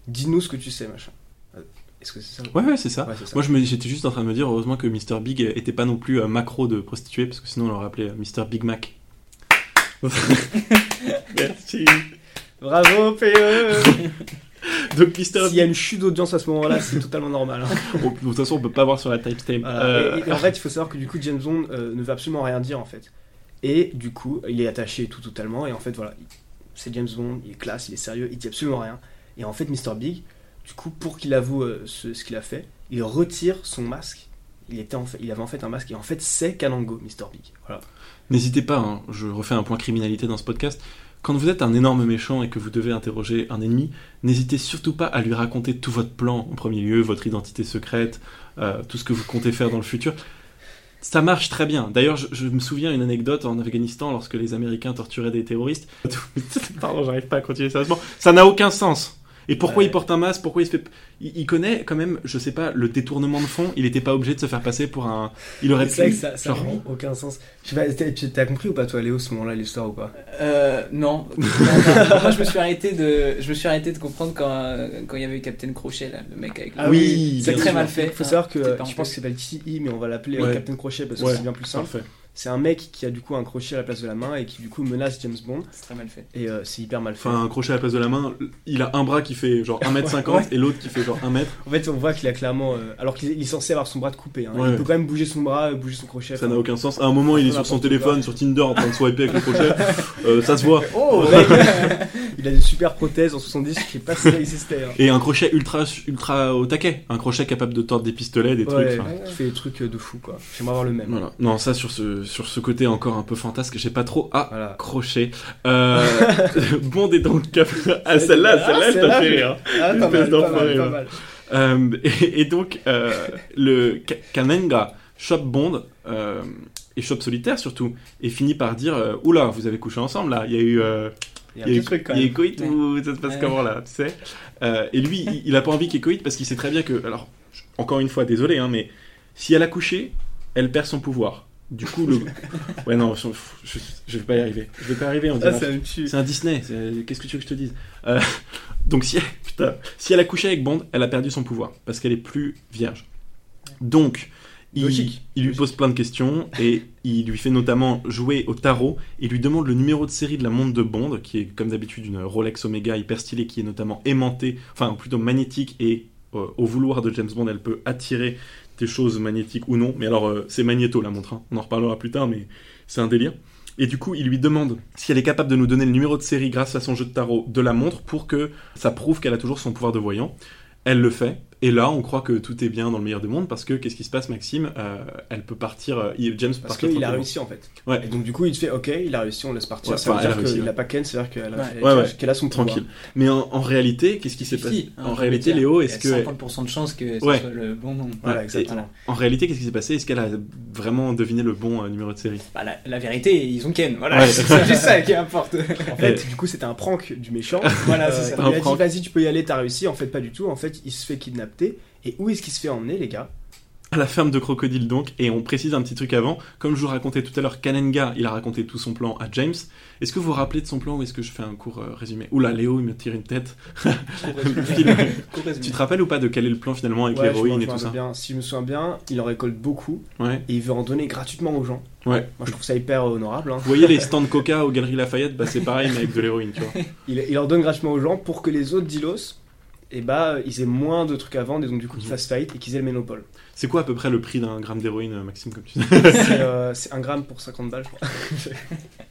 [SPEAKER 6] dis-nous ce que tu sais, machin. Euh, Est-ce que c'est ça
[SPEAKER 1] Ouais, ouais, c'est ça.
[SPEAKER 6] Ouais, ça.
[SPEAKER 1] Moi, je me- j'étais juste en train de me dire, heureusement que Mr. Big était pas non plus euh, macro de prostituée, parce que sinon on l'aurait appelé Mr. Big Mac. Merci.
[SPEAKER 6] Bravo, PE
[SPEAKER 1] Donc, Mr.
[SPEAKER 6] S'il y a une chute d'audience à ce moment-là, c'est totalement normal. hein.
[SPEAKER 1] De toute façon, on peut pas voir sur la timestamp.
[SPEAKER 6] Voilà.
[SPEAKER 1] Euh,
[SPEAKER 6] Et, et en fait, il faut savoir que du coup, James Bond euh, ne veut absolument rien dire en fait. Et du coup, il est attaché tout totalement. Et en fait, voilà, il- c'est James Bond, il est classe, il est sérieux, il dit absolument rien. Et en fait, Mr. Big, du coup, pour qu'il avoue euh, ce, ce qu'il a fait, il retire son masque. Il, était en fait, il avait en fait un masque et en fait, c'est Kanango, Mr. Big. Voilà.
[SPEAKER 1] N'hésitez pas, hein, je refais un point criminalité dans ce podcast. Quand vous êtes un énorme méchant et que vous devez interroger un ennemi, n'hésitez surtout pas à lui raconter tout votre plan en premier lieu, votre identité secrète, euh, tout ce que vous comptez faire dans le futur. Ça marche très bien. D'ailleurs, je, je me souviens une anecdote en Afghanistan lorsque les Américains torturaient des terroristes. Pardon, j'arrive pas à continuer sérieusement. Ça n'a aucun sens. Et pourquoi
[SPEAKER 6] Ouais.
[SPEAKER 1] il porte un masque Pourquoi il se fait il, il connaît quand même, je sais pas, le détournement de fond. Il n'était pas obligé de se faire passer pour un. Il aurait
[SPEAKER 6] C'est vrai
[SPEAKER 1] pu.
[SPEAKER 6] que ça, ça
[SPEAKER 1] genre,
[SPEAKER 6] aucun sens. Tu- t'as compris ou pas, toi, Léo, ce moment-là, l'histoire ou pas?
[SPEAKER 7] Euh, non. Non, non. Moi, je me suis arrêté de, je me suis arrêté de comprendre quand, quand il y avait Captain Crochet, là, le mec avec. le-
[SPEAKER 1] Ah oui,
[SPEAKER 7] c'est très mal fait.
[SPEAKER 6] Il faut savoir que,
[SPEAKER 7] C'était pas
[SPEAKER 6] je
[SPEAKER 7] en
[SPEAKER 6] pense
[SPEAKER 7] fait.
[SPEAKER 6] qu'il s'appelle TI, mais on va l'appeler euh,
[SPEAKER 1] Ouais.
[SPEAKER 6] Captain Crochet parce que
[SPEAKER 1] Ouais.
[SPEAKER 6] c'est bien plus simple.
[SPEAKER 1] Parfait.
[SPEAKER 6] C'est un mec qui a du coup un crochet à la place de la main et qui du coup menace James Bond.
[SPEAKER 7] C'est très mal fait.
[SPEAKER 6] Et euh, c'est hyper mal fait.
[SPEAKER 1] Enfin, un crochet à la place de la main, il a un bras qui fait genre 1m50
[SPEAKER 6] Ouais.
[SPEAKER 1] et l'autre qui fait genre 1 mètre.
[SPEAKER 6] En fait, on voit qu'il a clairement. euh, alors qu'il est, censé avoir son bras de coupé. hein.
[SPEAKER 1] Ouais.
[SPEAKER 6] Il peut quand même bouger son bras, bouger son crochet.
[SPEAKER 1] Ça n'a aucun sens. À un moment, il est sur son
[SPEAKER 6] quoi.
[SPEAKER 1] téléphone, sur Tinder, en train de swiper avec le crochet. Euh, ça se voit.
[SPEAKER 6] Oh mec, Il a des super prothèses en 70, je sais pas si ça existait. hein.
[SPEAKER 1] Et un crochet ultra, ultra au taquet. Un crochet capable de tordre des pistolets, des
[SPEAKER 6] Ouais,
[SPEAKER 1] trucs.
[SPEAKER 6] qui fait des trucs de fou quoi. J'aimerais avoir le même.
[SPEAKER 1] Voilà. Non, ça sur ce, sur ce côté encore un peu fantasque, j'ai pas trop
[SPEAKER 6] Voilà.
[SPEAKER 1] accroché. Euh, Bond est dans le cap. Ah, celle-là,
[SPEAKER 6] Ah,
[SPEAKER 1] celle-là, elle
[SPEAKER 6] celle-là,
[SPEAKER 1] t'a fait rire.
[SPEAKER 6] Ah, pas mal, pas mal, pas
[SPEAKER 1] ouais.
[SPEAKER 6] mal.
[SPEAKER 1] Euh, et, et donc, euh, le Ka- Kanenga chope Bond, euh, et chope solitaire surtout, et finit par dire euh, Oula, vous avez couché ensemble là, il y a eu. euh,
[SPEAKER 6] Il y a un
[SPEAKER 1] il y a
[SPEAKER 6] truc quand
[SPEAKER 1] il y a coït ou ça se passe
[SPEAKER 7] Ouais.
[SPEAKER 1] comment là, tu sais Euh, Et lui, il, il a pas envie qu'il y ait coït parce qu'il sait très bien que. Alors, encore une fois, désolé, hein, mais si elle a couché, elle perd son pouvoir. Du coup, le. Ouais, non, je, je, je vais pas y arriver. Je vais pas y arriver,
[SPEAKER 6] Ah.
[SPEAKER 1] C'est un Disney, qu'est-ce que tu veux que je te dise? Euh, Donc si elle, putain, si elle a couché avec Bond, elle a perdu son pouvoir, parce qu'elle est plus vierge. Donc, il,
[SPEAKER 6] Logique.
[SPEAKER 1] il lui
[SPEAKER 6] Logique.
[SPEAKER 1] pose plein de questions, et il lui fait notamment jouer au tarot, et lui demande le numéro de série de la montre de Bond, qui est comme d'habitude une Rolex Omega hyper stylée, qui est notamment aimantée, enfin plutôt magnétique, et euh, au vouloir de James Bond, elle peut attirer des choses magnétiques ou non. Mais alors, euh, c'est magnéto la montre, hein. on en reparlera plus tard, mais c'est un délire. Et du coup, il lui demande si elle est capable de nous donner le numéro de série grâce à son jeu de tarot de la montre pour que ça prouve qu'elle a toujours son pouvoir de voyant. Elle le fait. Et là, on croit que tout est bien dans le meilleur des mondes parce que qu'est-ce qui se passe, Maxime Euh, Elle peut partir. euh, James peut
[SPEAKER 6] Parce qu'il a réussi en fait.
[SPEAKER 1] Ouais.
[SPEAKER 6] Et donc du coup il te fait ok, il a réussi, on laisse partir.
[SPEAKER 1] Ouais,
[SPEAKER 6] ça veut dire
[SPEAKER 1] réussi,
[SPEAKER 6] qu'il
[SPEAKER 1] ouais.
[SPEAKER 6] a pas Ken, c'est-à-dire qu'elle a,
[SPEAKER 7] Ouais,
[SPEAKER 6] a- son pouvoir.
[SPEAKER 1] Tranquille. Mais en, en réalité, qu'est-ce qui s'est passé
[SPEAKER 7] Si, hein,
[SPEAKER 1] En réalité, Léo,
[SPEAKER 7] il y a
[SPEAKER 1] est-ce que
[SPEAKER 7] 50% de chances que ce
[SPEAKER 1] Ouais.
[SPEAKER 7] soit le bon nom.
[SPEAKER 6] Voilà,
[SPEAKER 1] Ouais,
[SPEAKER 6] exactement.
[SPEAKER 1] en réalité, qu'est-ce qui s'est passé? Est-ce qu'elle a vraiment deviné le bon euh, numéro de série?
[SPEAKER 7] Bah, la, la vérité, ils ont Ken. Voilà, c'est juste ça qui importe.
[SPEAKER 6] En fait, du coup, c'était un prank du méchant.
[SPEAKER 7] Voilà,
[SPEAKER 6] Euh,
[SPEAKER 7] c'est ça.
[SPEAKER 6] il a dit vas-y, tu peux y aller, t'as réussi. En fait, pas du tout. En fait, il se fait kidnapper. Et où est-ce qu'il se fait emmener, les gars?
[SPEAKER 1] À la ferme de crocodiles donc, et on précise un petit truc avant, comme je vous racontais tout à l'heure, Kanenga, il a raconté tout son plan à James. Est-ce que vous vous rappelez de son plan ou est-ce que je fais un court euh, résumé? Oula, Léo, il me tire une tête. tu te rappelles ou pas de quel est le plan finalement avec
[SPEAKER 6] Ouais,
[SPEAKER 1] l'héroïne et tout ça?
[SPEAKER 6] bien. Si je me souviens bien, il en récolte beaucoup
[SPEAKER 1] Ouais.
[SPEAKER 6] et il veut en donner gratuitement aux gens.
[SPEAKER 1] Ouais.
[SPEAKER 6] Moi, je trouve ça hyper honorable. hein.
[SPEAKER 1] Vous voyez les stands Coca aux Galeries Lafayette? Bah c'est pareil mais avec de l'héroïne, tu vois.
[SPEAKER 6] Il, il en donne gratuitement aux gens pour que les autres dealos, et bah, ils aient moins de trucs à vendre et donc du coup qu'ils fassent faillite et qu'ils aient le monopole.
[SPEAKER 1] C'est quoi à peu près le prix d'un gramme d'héroïne, euh, Maxime, comme tu dis?
[SPEAKER 6] C'est euh, c'est un gramme pour 50 balles, je crois.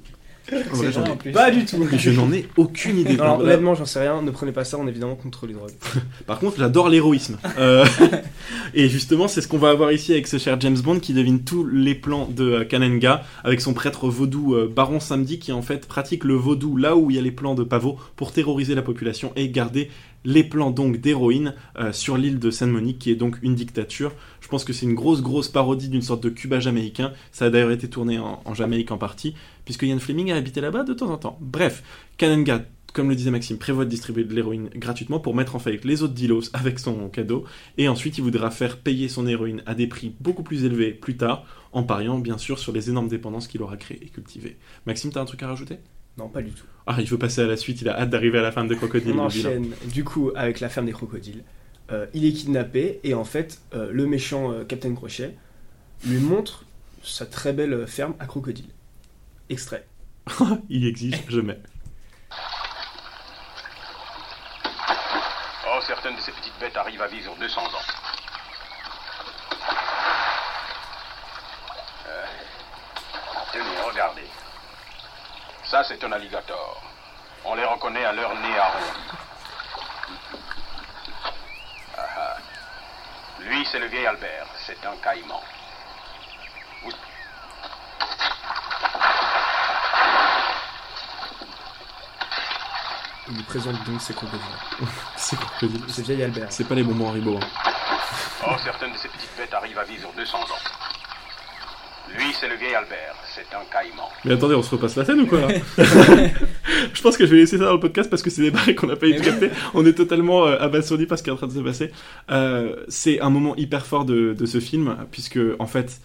[SPEAKER 1] En vrai, j'en ai-
[SPEAKER 6] Pas du tout.
[SPEAKER 1] Je n'en ai aucune idée.
[SPEAKER 6] Non, alors, honnêtement, j'en sais rien. Ne prenez pas ça. On est évidemment contre les drogues.
[SPEAKER 1] Par contre, j'adore l'héroïsme. Euh, et justement, c'est ce qu'on va avoir ici avec ce cher James Bond qui devine tous les plans de euh, Kanenga avec son prêtre vaudou euh, Baron Samedi qui en fait pratique le vaudou là où il y a les plans de pavot pour terroriser la population et garder les plans donc d'héroïne euh, sur l'île de Sainte-Monique qui est donc une dictature. Je pense que c'est une grosse grosse parodie d'une sorte de Cuba jamaïcain. Ça a d'ailleurs été tourné en, en Jamaïque en partie puisque Ian Fleming a habité là-bas de temps en temps. Bref, Kanenga comme le disait Maxime, prévoit de distribuer de l'héroïne gratuitement pour mettre en faillite les autres dealos avec son cadeau, et ensuite il voudra faire payer son héroïne à des prix beaucoup plus élevés plus tard, en pariant bien sûr sur les énormes dépendances qu'il aura créées et cultivées. Maxime, t'as un truc à rajouter?
[SPEAKER 6] Non, pas du tout.
[SPEAKER 1] Ah, il veut passer à la suite, il a hâte d'arriver à la fin de Crocodile.
[SPEAKER 6] On enchaîne du coup avec la ferme des crocodiles. Euh, il est kidnappé et en fait, euh, le méchant euh, Captain Crochet lui montre sa très belle ferme à crocodiles. Extrait.
[SPEAKER 1] il exige, je mets.
[SPEAKER 11] Oh, certaines de ces petites bêtes arrivent à vivre 200 ans. Euh, tenez, regardez. Ça, c'est un alligator. On les reconnaît à leur nez arrondi. Ah, ah. Lui, c'est le vieil Albert. C'est un caïman. Vous-
[SPEAKER 6] Il lui présente donc ses crocodiles.
[SPEAKER 1] C'est Crocodile.
[SPEAKER 6] C'est vieil Albert.
[SPEAKER 1] C'est pas les bonbons Haribo. hein.
[SPEAKER 11] Oh, certaines de ces petites bêtes arrivent à vivre 200 ans. Lui, c'est le vieil Albert. C'est un caïman.
[SPEAKER 1] Mais attendez, on se repasse la scène ou quoi là Je pense que je vais laisser ça dans le podcast parce que c'est des barres qu'on n'a pas eu tout capté. On est totalement euh, abasourdis par ce qui est en train de se passer. Euh, c'est un moment hyper fort de, de ce film puisque en fait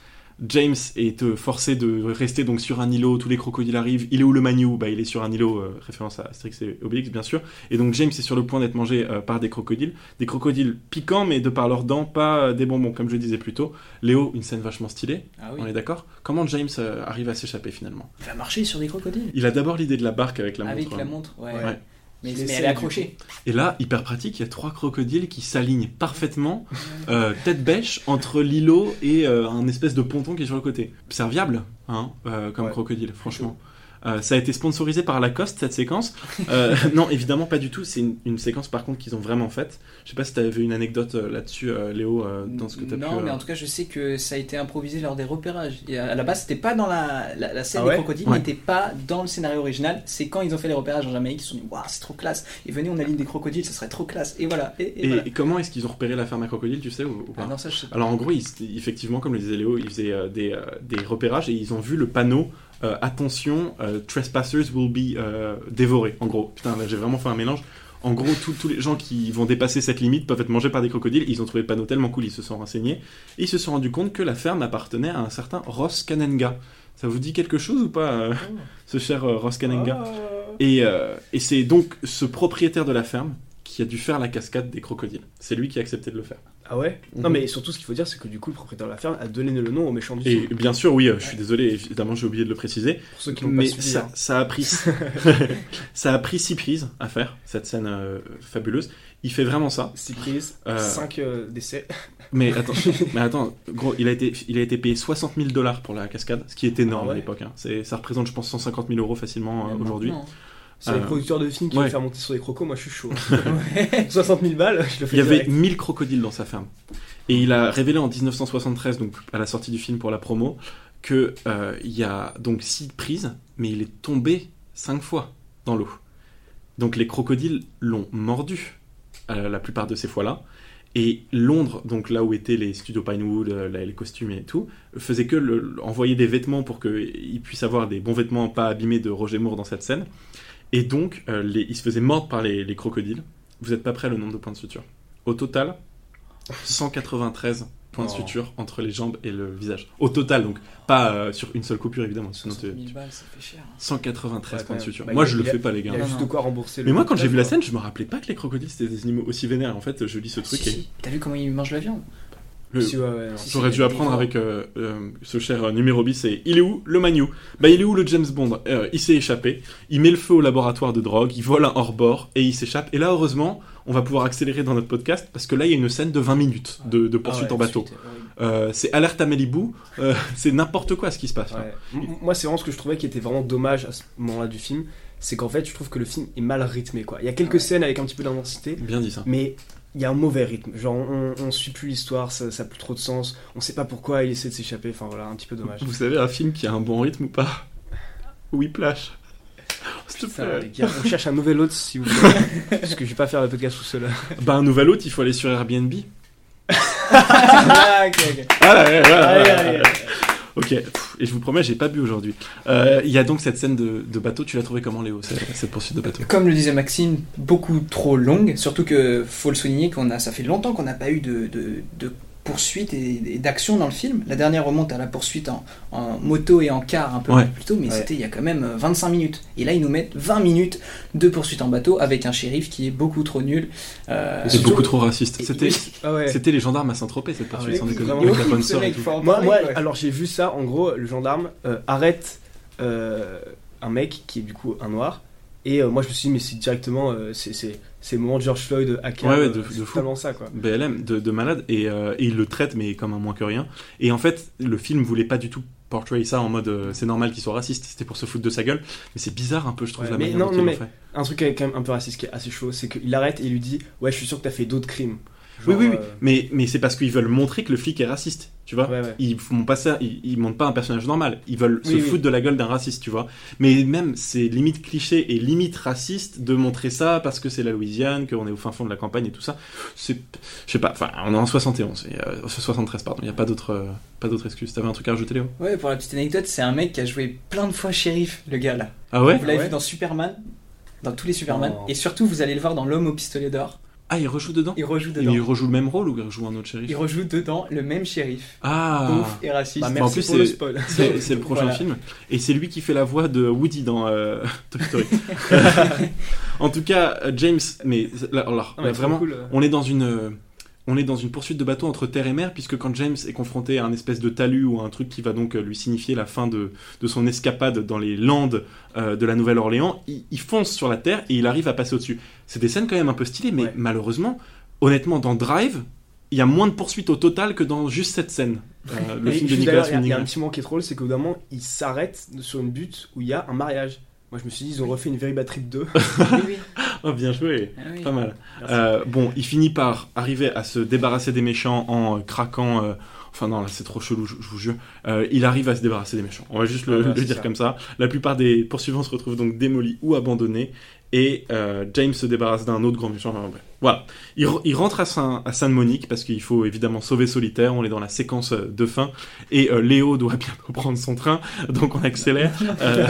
[SPEAKER 1] James est euh, forcé de rester donc sur un îlot. Tous les crocodiles arrivent. Il est où le Magnou Bah il est sur un îlot. euh, référence à Asterix et Obélix bien sûr. Et donc James est sur le point d'être mangé euh, par des crocodiles. Des crocodiles piquants mais de par leurs dents, pas euh, des bonbons comme je disais plus tôt. Léo, une scène vachement stylée.
[SPEAKER 7] Ah oui.
[SPEAKER 1] On est d'accord? Comment James euh, arrive à s'échapper finalement?
[SPEAKER 7] Il va marcher sur des crocodiles.
[SPEAKER 1] il a d'abord l'idée de la barque avec la montre.
[SPEAKER 7] Avec la
[SPEAKER 1] hein.
[SPEAKER 7] montre, ouais.
[SPEAKER 1] Ouais.
[SPEAKER 7] Mais, elle est accrochée.
[SPEAKER 1] Et là, hyper pratique, il y a trois crocodiles qui s'alignent parfaitement, euh, tête bêche, entre l'îlot et euh, un espèce de ponton qui est sur le côté. Serviable, hein, euh, comme
[SPEAKER 6] Ouais.
[SPEAKER 1] crocodile, franchement. Euh, ça a été sponsorisé par Lacoste cette séquence. Euh, non, évidemment pas du tout. C'est une, une séquence par contre qu'ils ont vraiment faite. Je sais pas si tu avais une anecdote euh, là-dessus, euh, Léo, euh, dans ce que tu as
[SPEAKER 7] Non,
[SPEAKER 1] pu.
[SPEAKER 7] mais
[SPEAKER 1] euh,
[SPEAKER 7] en tout cas, je sais que ça a été improvisé lors des repérages. Et à la base, c'était pas dans la, la, la scène
[SPEAKER 6] Ah
[SPEAKER 7] des
[SPEAKER 6] ouais
[SPEAKER 7] crocodiles,
[SPEAKER 1] Ouais.
[SPEAKER 7] n'était pas dans le scénario original. C'est quand ils ont fait les repérages en Jamaïque, ils se sont dit, waouh, c'est trop classe. Et venez, on aligne des crocodiles, ça serait trop classe. Et voilà. Et, et
[SPEAKER 1] Et,
[SPEAKER 7] voilà.
[SPEAKER 1] et comment est-ce qu'ils ont repéré la ferme à crocodiles, tu sais ou, ou pas
[SPEAKER 7] Ah non, ça, je sais pas.
[SPEAKER 1] Alors en gros, ils- effectivement, comme le disait Léo, ils faisaient euh, des, euh, des repérages et ils ont vu le panneau euh, attention, euh, trespassers will be euh, dévorés. En gros, putain, là j'ai vraiment fait un mélange. En gros, tous- les gens qui vont dépasser cette limite peuvent être mangés par des crocodiles. Ils ont trouvé le panneau tellement cool, ils se sont renseignés et ils se sont rendus compte que la ferme appartenait à un certain Ross Kanenga. Ça vous dit quelque chose ou pas, euh, ce cher Ross Kanenga Et, euh, et c'est donc ce propriétaire de la ferme qui a dû faire la cascade des crocodiles. C'est lui qui a accepté de le faire.
[SPEAKER 6] Ah ouais? Non, mais surtout, ce qu'il faut dire, c'est que du coup, le propriétaire de la ferme a donné le nom au méchant du
[SPEAKER 1] Et bien sûr, oui, euh, je suis désolé, évidemment, j'ai oublié de le préciser.
[SPEAKER 6] Pour ceux qui n'ont pas
[SPEAKER 1] Mais
[SPEAKER 6] suivi.
[SPEAKER 1] ça,
[SPEAKER 6] hein.
[SPEAKER 1] ça a pris, ça a pris six prises à faire cette scène euh, fabuleuse. Il fait vraiment ça.
[SPEAKER 6] 6 prises,
[SPEAKER 1] Euh,
[SPEAKER 6] 5 décès.
[SPEAKER 1] Mais attends, mais attends, gros, il a été, il a été payé 60 000 dollars pour la cascade, ce qui est énorme
[SPEAKER 6] Ah ouais.
[SPEAKER 1] à l'époque. hein. C'est, ça représente, je pense, 150 000 euros facilement euh,
[SPEAKER 7] Même
[SPEAKER 1] aujourd'hui.
[SPEAKER 7] Maintenant.
[SPEAKER 6] C'est les
[SPEAKER 1] Euh,
[SPEAKER 6] producteurs de films qui
[SPEAKER 1] ouais.
[SPEAKER 6] veulent faire monter sur des crocos, moi je suis chaud. 60 000 balles, je le fais
[SPEAKER 1] Il y avait
[SPEAKER 6] direct.
[SPEAKER 1] 1000 crocodiles dans sa ferme. Et il a révélé en 1973, donc à la sortie du film pour la promo, que euh, y a donc 6 prises, mais il est tombé 5 fois dans l'eau. Donc les crocodiles l'ont mordu euh, la plupart de ces fois-là. Et Londres, donc là où étaient les studios Pinewood, euh, les costumes et tout, faisait que le- envoyer des vêtements pour qu'il puisse avoir des bons vêtements pas abîmés de Roger Moore dans cette scène. Et donc, euh, les- il se faisait mordre par les, les crocodiles. Vous n'êtes pas prêts le nombre de points de suture. Au total, 193 points de
[SPEAKER 6] Oh.
[SPEAKER 1] suture entre les jambes et le visage. Au total, donc pas euh, sur une seule coupure évidemment. Sinon,
[SPEAKER 7] 60
[SPEAKER 1] tu-
[SPEAKER 7] 000 balles, ça fait cher. hein.
[SPEAKER 1] 193
[SPEAKER 6] Ouais,
[SPEAKER 1] points de
[SPEAKER 6] quand
[SPEAKER 1] suture. Moi,
[SPEAKER 6] Bah,
[SPEAKER 1] je
[SPEAKER 6] il
[SPEAKER 1] le
[SPEAKER 6] a-
[SPEAKER 1] fais pas, les gars.
[SPEAKER 6] Il a
[SPEAKER 7] Non,
[SPEAKER 6] juste
[SPEAKER 7] non.
[SPEAKER 6] de quoi rembourser le.
[SPEAKER 1] Mais moi, quand j'ai vu la scène, je me rappelais pas que les crocodiles c'était des animaux aussi vénères. En fait, je lis ce truc
[SPEAKER 7] Si,
[SPEAKER 1] et
[SPEAKER 7] si. T'as vu comment il mange la viande?
[SPEAKER 1] Le-
[SPEAKER 6] Si, ouais, ouais, non.
[SPEAKER 7] Si,
[SPEAKER 1] J'aurais
[SPEAKER 7] si,
[SPEAKER 1] dû apprendre avec euh, euh, ce cher euh, numéro bis, c'est il est où le Magnou Bah il est où le James Bond? Euh, Il s'est échappé, il met le feu au laboratoire de drogue, il vole un hors-bord et il s'échappe. Et là heureusement, on va pouvoir accélérer dans notre podcast parce que là il y a une scène de 20 minutes de, de poursuite
[SPEAKER 6] Ah ouais,
[SPEAKER 1] en bateau. C'est alerte à Malibu, c'est n'importe quoi ce qui se passe. là.
[SPEAKER 6] Moi, c'est vraiment ce que je trouvais qui était vraiment dommage à ce moment-là du film. C'est qu'en fait, je trouve que le film est mal rythmé. Quoi. Il y a quelques
[SPEAKER 7] Ouais.
[SPEAKER 6] scènes avec un petit peu d'intensité,
[SPEAKER 1] Bien dit ça.
[SPEAKER 6] mais il y a un mauvais rythme. Genre, on, on suit plus l'histoire, ça, ça a plus trop de sens. On sait pas pourquoi il essaie de s'échapper. Enfin voilà, un petit peu dommage.
[SPEAKER 1] Vous savez un film qui a un bon rythme ou pas? Whiplash. S'il te
[SPEAKER 6] Putain,
[SPEAKER 1] plaît.
[SPEAKER 6] les gars, on cherche un nouvel hôte si vous plaît. Parce que je vais pas faire le podcast tout seul.
[SPEAKER 1] Bah un nouvel hôte, il faut aller sur Airbnb.
[SPEAKER 7] Ah, ok, ok.
[SPEAKER 1] Ah, ouais, ouais, ouais,
[SPEAKER 6] Allez,
[SPEAKER 1] ouais,
[SPEAKER 6] allez,
[SPEAKER 1] ouais. Ok, et je vous promets, j'ai pas bu aujourd'hui. Euh, Il y a donc cette scène de, bateau, tu l'as trouvé comment Léo, cette, poursuite de bateau?
[SPEAKER 7] Comme le disait Maxime, beaucoup trop longue. Surtout que faut le souligner qu'on a, ça fait longtemps qu'on n'a pas eu de, de poursuite et, et d'action dans le film. La dernière remonte à la poursuite en, en moto et en car un peu
[SPEAKER 1] Ouais.
[SPEAKER 7] plus tôt, mais
[SPEAKER 6] Ouais.
[SPEAKER 7] c'était il y a quand même euh, 25 minutes. Et là, ils nous mettent 20 minutes de poursuite en bateau avec un shérif qui est beaucoup trop nul. Euh,
[SPEAKER 1] C'est
[SPEAKER 6] surtout-
[SPEAKER 1] beaucoup trop raciste. C'était
[SPEAKER 6] Ah ouais.
[SPEAKER 1] c'était les gendarmes à Saint-Tropez cette
[SPEAKER 6] Ah
[SPEAKER 1] poursuite,
[SPEAKER 6] ouais,
[SPEAKER 1] sans déconner,
[SPEAKER 6] Moi, moi, alors j'ai vu ça, en gros, le gendarme euh, arrête euh, un mec qui est du coup un noir. Et euh, moi je me suis dit, mais c'est directement, euh, c'est- c'est le moment de George Floyd à
[SPEAKER 1] Ouais, ouais, de-
[SPEAKER 6] euh,
[SPEAKER 1] fou.
[SPEAKER 6] ça quoi.
[SPEAKER 1] BLM de, de malade et, euh, et il le traite mais comme un moins que rien et en fait le film voulait pas du tout portray ça en mode euh, c'est normal qu'il soit raciste c'était pour se foutre de sa gueule mais c'est bizarre un peu je trouve
[SPEAKER 6] Ouais,
[SPEAKER 1] la
[SPEAKER 6] mais
[SPEAKER 1] manière
[SPEAKER 6] non,
[SPEAKER 1] dont
[SPEAKER 6] non,
[SPEAKER 1] l'ont
[SPEAKER 6] mais-
[SPEAKER 1] fait
[SPEAKER 6] Un truc qui est quand même un peu raciste qui est assez chaud, c'est qu'il arrête et il lui dit, ouais, je suis sûr que t'as fait d'autres crimes.
[SPEAKER 1] Oui
[SPEAKER 6] Genre,
[SPEAKER 1] oui, oui.
[SPEAKER 6] euh,
[SPEAKER 1] mais, mais c'est parce qu'ils veulent montrer que le flic est raciste tu vois.
[SPEAKER 6] Ouais, ouais.
[SPEAKER 1] ils font pas ça ils, ils montrent pas un personnage normal. Ils veulent se
[SPEAKER 6] Oui, oui.
[SPEAKER 1] foutre de la gueule d'un raciste tu vois. Mais même c'est limite cliché et limite raciste de montrer ça parce que c'est la Louisiane qu'on est au fin fond de la campagne et tout ça. C'est je sais pas enfin on est en 71 et, euh, 73 pardon. Il y a pas d'autre euh, pas d'autre excuse t'avais un truc à rajouter Léo?
[SPEAKER 7] Ouais, pour la petite anecdote, c'est un mec qui a joué plein de fois shérif, le gars là.
[SPEAKER 1] ah ouais?
[SPEAKER 7] Vous l'avez
[SPEAKER 6] ouais
[SPEAKER 7] vu dans Superman, dans tous les Superman, et surtout vous allez le voir dans L'homme au pistolet d'or.
[SPEAKER 1] Ah il rejoue dedans
[SPEAKER 7] Il rejoue
[SPEAKER 1] Et
[SPEAKER 7] dedans.
[SPEAKER 1] il rejoue le même rôle ou il rejoue un autre shérif
[SPEAKER 7] Il rejoue dedans le même shérif.
[SPEAKER 1] Ah
[SPEAKER 7] Ouf et raciste.
[SPEAKER 6] Bah,
[SPEAKER 1] en
[SPEAKER 6] merci
[SPEAKER 1] plus,
[SPEAKER 6] pour le
[SPEAKER 1] c'est-
[SPEAKER 6] spoil.
[SPEAKER 1] C'est c'est le prochain
[SPEAKER 7] Voilà.
[SPEAKER 1] film. Et c'est lui qui fait la voix de Woody dans euh, Toy Story. en tout cas, euh, James, mais là, alors,
[SPEAKER 6] mais
[SPEAKER 1] vraiment,
[SPEAKER 6] cool, euh.
[SPEAKER 1] on est dans une. On est dans une poursuite de bateau entre terre et mer, puisque quand James est confronté à un espèce de talus ou un truc qui va donc lui signifier la fin de, de son escapade dans les landes euh, de la Nouvelle-Orléans, il, il fonce sur la terre et il arrive à passer au-dessus. C'est des scènes quand même un peu stylées, mais
[SPEAKER 6] Ouais.
[SPEAKER 1] malheureusement, honnêtement, dans Drive, il y a moins de poursuites au total que dans juste cette scène. Euh, le film de Nicolas
[SPEAKER 6] il y a- y, un petit moment qui est drôle, c'est qu'au bout d'un moment, il s'arrête sur une butte où il y a un mariage. Moi je me suis dit, ils ont refait une Very Bad Trip 2.
[SPEAKER 7] Oui, oui.
[SPEAKER 1] Oh, bien joué.
[SPEAKER 7] Ah oui.
[SPEAKER 1] Pas mal. Euh, bon, il finit par arriver à se débarrasser des méchants en euh, craquant. euh, Enfin non, là c'est trop chelou, je, je vous jure. Euh, il arrive à se débarrasser des méchants. On va juste le, le
[SPEAKER 6] c'est
[SPEAKER 1] dire
[SPEAKER 6] ça.
[SPEAKER 1] comme ça. La plupart des poursuivants se retrouvent donc démolis ou abandonnés. Et euh, James se débarrasse d'un autre grand méchant. Enfin, bref. Voilà. Il, re- il rentre à, Saint, à Sainte-Monique parce qu'il faut évidemment sauver Solitaire. On est dans la séquence euh, de fin. Et euh, Léo doit bientôt prendre son train. Donc on accélère. Euh,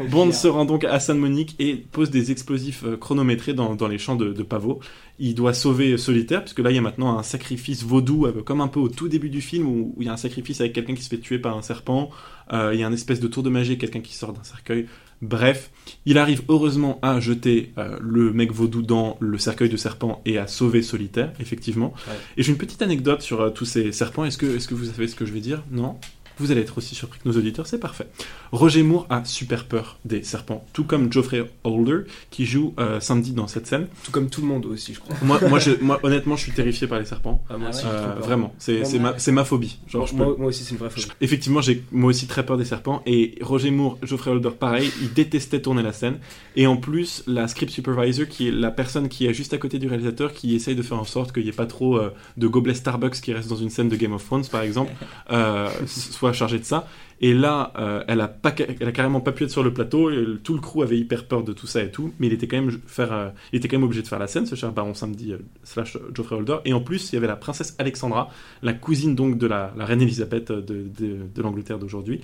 [SPEAKER 1] Bond se rend donc à Sainte-Monique et pose des explosifs chronométrés dans, dans les champs de, de pavots. Il doit sauver Solitaire, puisque là il y a maintenant un sacrifice vaudou, comme un peu au tout début du film, où, où il y a un sacrifice avec quelqu'un qui se fait tuer par un serpent. Il y a un espèce de tour de magie, quelqu'un qui sort d'un cercueil. Bref, il arrive heureusement à jeter euh, le mec vaudou dans le cercueil de serpent et à sauver Solitaire, effectivement.
[SPEAKER 6] Ouais.
[SPEAKER 1] Et j'ai une petite anecdote sur euh, tous ces serpents. Est-ce que, est que vous savez ce que je vais dire? Non? Vous allez être aussi surpris que nos auditeurs, c'est parfait. Roger Moore a super peur des serpents, tout comme Geoffrey Holder, qui joue euh, samedi dans cette scène.
[SPEAKER 6] Tout comme tout le monde aussi, je crois.
[SPEAKER 1] Moi, moi, je- moi, honnêtement, je suis terrifié par les serpents.
[SPEAKER 6] Ah, moi aussi,
[SPEAKER 1] Euh, vraiment, c'est ma, phobie. Genre, je peux-
[SPEAKER 6] moi, aussi, c'est une vraie phobie.
[SPEAKER 1] Effectivement, j'ai moi aussi très peur des serpents. Et Roger Moore, Geoffrey Holder, pareil, il détestait tourner la scène. Et en plus, la script supervisor, qui est la personne qui est juste à côté du réalisateur, qui essaye de faire en sorte qu'il n'y ait pas trop euh, de gobelets Starbucks qui restent dans une scène de Game of Thrones, par exemple, euh, soit chargée de ça. Et là, euh, elle, a pas, elle a carrément pas pu être sur le plateau. et tout le crew avait hyper peur de tout ça et tout. Mais il était quand même, faire, euh, il était quand même obligé de faire la scène, ce cher baron samedi euh, slash Geoffrey Holder. Et en plus, il y avait la princesse Alexandra, la cousine donc de la, reine Elisabeth de, l'Angleterre d'aujourd'hui,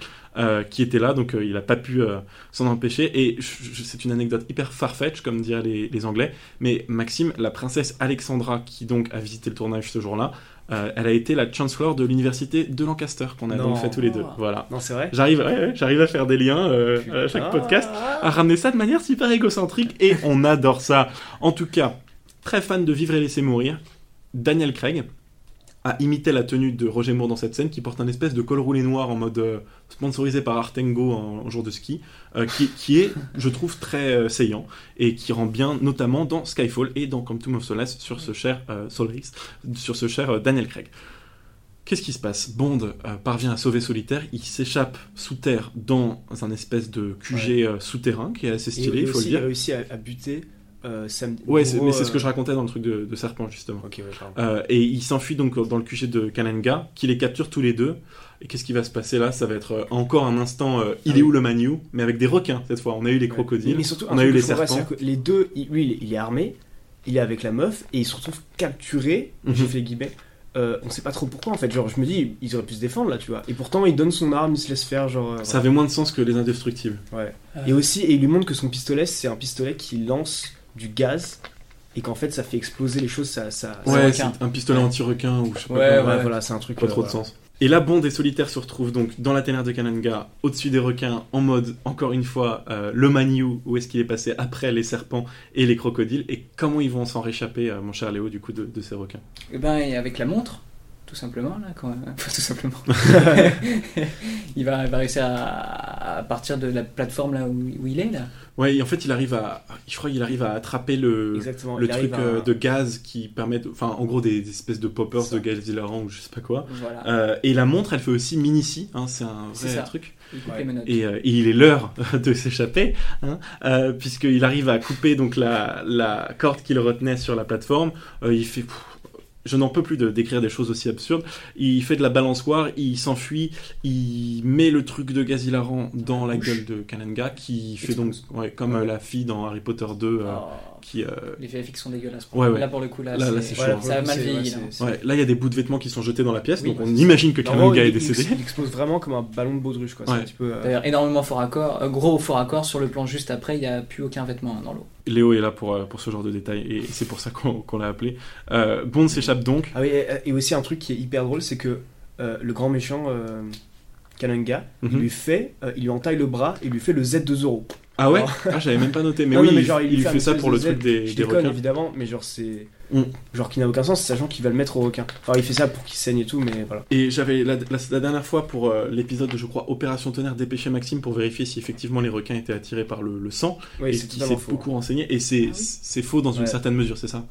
[SPEAKER 1] qui était là. Donc il a pas pu s'en empêcher. Et c'est une anecdote hyper farfetch, comme diraient les, les Anglais. Mais Maxime, la princesse Alexandra, qui donc a visité le tournage ce jour-là, Euh, elle a été la chancellor de l'université de Lancaster qu'on a
[SPEAKER 6] Non.
[SPEAKER 1] donc fait tous les deux. Voilà.
[SPEAKER 6] Non, c'est vrai
[SPEAKER 1] J'arrive, ouais, ouais, j'arrive à faire des liens euh, à chaque podcast, à ramener ça de manière super égocentrique et on adore ça. En tout cas, très fan de Vivre et laisser mourir, Daniel Craig a imité la tenue de Roger Moore dans cette scène qui porte un espèce de col roulé noir en mode euh, sponsorisé par Artengo en, en jour de ski, euh, qui, qui est, je trouve, très euh, saillant et qui rend bien, notamment dans Skyfall et dans Quantum of Solace sur ce cher euh, Solace, sur ce cher Daniel Craig. Qu'est-ce qui se passe? Bond parvient à sauver Solitaire, il s'échappe sous terre dans un espèce de QG souterrain qui est assez stylé, il faut
[SPEAKER 6] aussi,
[SPEAKER 1] le dire.
[SPEAKER 6] Il a réussi à, à buter euh, Sam.
[SPEAKER 1] Ouais,
[SPEAKER 6] gros,
[SPEAKER 1] mais c'est ce
[SPEAKER 6] euh,
[SPEAKER 1] que je racontais dans le truc de, de serpent justement.
[SPEAKER 6] Ouais.
[SPEAKER 1] Euh, et il s'enfuit donc dans le QG de Kananga, qui les capture tous les deux. Et qu'est-ce qui va se passer là? Ça va être euh, encore un instant. euh, il
[SPEAKER 6] Ah
[SPEAKER 1] est
[SPEAKER 6] oui.
[SPEAKER 1] où le Manu? Mais avec des requins cette fois. On a eu les crocodiles,
[SPEAKER 6] Mais, mais surtout,
[SPEAKER 1] on a eu les serpents.
[SPEAKER 6] les deux, il- lui, il est, armé, il est avec la meuf, et il se retrouve capturé.
[SPEAKER 1] Mhm.
[SPEAKER 6] J'ai fait les guillemets. Euh, on sait pas trop pourquoi en fait. Genre, je me dis, ils auraient pu se défendre là, tu vois. Et pourtant, il donne son arme, il se laisse faire, genre. euh,
[SPEAKER 1] Ça avait moins de sens que les indestructibles.
[SPEAKER 6] Ouais. Et aussi, et il lui montre que son pistolet, c'est un pistolet qui lance du gaz et qu'en fait, ça fait exploser les choses. Ça, ça,
[SPEAKER 1] Ouais, c'est un pistolet anti-requin ou je sais pas
[SPEAKER 6] Ouais,
[SPEAKER 1] quoi.
[SPEAKER 6] ouais, voilà, c'est un truc,
[SPEAKER 1] Pas
[SPEAKER 6] euh,
[SPEAKER 1] trop de sens. Et là, Bond et Solitaire se retrouvent donc dans la ténère de Kananga, au-dessus des requins, en mode, encore une fois, euh, le Manu, où est-ce qu'il est passé après les serpents et les crocodiles, et comment ils vont s'en réchapper, euh, mon cher Léo, du coup, de, de ces requins?
[SPEAKER 7] Et ben, et avec la montre, tout simplement, là, quand... enfin, tout simplement. il, va, il va réussir à, à partir de la plateforme là où, où il est, là.
[SPEAKER 1] Ouais, et en fait, il arrive à, je crois qu'il arrive à attraper le,
[SPEAKER 6] Exactement,
[SPEAKER 1] le truc
[SPEAKER 6] à-
[SPEAKER 1] euh, de gaz qui permet, de- enfin, en gros, des, des espèces de poppers de gaz hilarant ou je sais pas quoi.
[SPEAKER 7] Voilà.
[SPEAKER 1] Euh, et la montre, elle fait aussi minici, hein, c'est un vrai
[SPEAKER 7] ça.
[SPEAKER 1] truc. Et, euh, et il est l'heure de s'échapper, hein, euh, puisqu'il arrive à couper donc la, la corde qui le retenait sur la plateforme. Euh, il fait. pff, je n'en peux plus de décrire des choses aussi absurdes. Il fait de la balançoire, il s'enfuit, il met le truc de gaz hilarant dans la gueule de Kananga, qui fait donc ouais, comme euh, la fille dans Harry Potter 2, euh,
[SPEAKER 7] Oh.
[SPEAKER 1] qui. euh,
[SPEAKER 7] Les VFX sont dégueulasses.
[SPEAKER 1] Ouais, ouais.
[SPEAKER 7] Là, pour le coup, là,
[SPEAKER 1] là, là,
[SPEAKER 7] c'est-
[SPEAKER 1] chaud.
[SPEAKER 7] ça a mal vieilli.
[SPEAKER 6] ouais,
[SPEAKER 7] là.
[SPEAKER 1] il y a des bouts de vêtements qui sont jetés dans la pièce,
[SPEAKER 7] Oui,
[SPEAKER 1] donc
[SPEAKER 7] bah,
[SPEAKER 1] on imagine que Kananga est décédé.
[SPEAKER 6] Il, explose vraiment comme un ballon de baudruche, quoi. Euh,
[SPEAKER 7] D'ailleurs, énormément fort accord, euh, gros fort accord sur le plan juste après, il n'y a plus aucun vêtement hein, dans l'eau.
[SPEAKER 1] Léo est là pour, euh, pour ce genre de détails et c'est pour ça qu'on l'a appelé. Euh, Bond s'échappe donc.
[SPEAKER 6] Ah oui, et, et aussi un truc qui est hyper drôle, c'est que euh, le grand méchant euh, Kananga, il
[SPEAKER 1] Mhm.
[SPEAKER 6] lui fait, il lui entaille le bras et lui fait le Z de Zoro.
[SPEAKER 1] Ah ouais Ah, j'avais même pas noté. Mais
[SPEAKER 6] Non,
[SPEAKER 1] oui,
[SPEAKER 6] non,
[SPEAKER 1] il,
[SPEAKER 6] genre,
[SPEAKER 1] il fait ça pour le
[SPEAKER 6] de
[SPEAKER 1] truc des,
[SPEAKER 6] Je
[SPEAKER 1] des
[SPEAKER 6] déconne,
[SPEAKER 1] requins.
[SPEAKER 6] évidemment, mais genre c'est,
[SPEAKER 1] Mm.
[SPEAKER 6] genre qui n'a aucun sens, sachant qu'il va le mettre au requin. Enfin, il fait ça pour qu'il saigne et tout, mais voilà.
[SPEAKER 1] Et j'avais la, la- la dernière fois pour euh, l'épisode de, je crois, Opération Tonnerre dépêché Maxime pour vérifier si effectivement les requins étaient attirés par le, le sang.
[SPEAKER 6] Oui,
[SPEAKER 1] et
[SPEAKER 6] c'est
[SPEAKER 1] il
[SPEAKER 6] totalement
[SPEAKER 1] s'est beaucoup renseigné. Et c'est c'est faux dans une certaine mesure, c'est ça?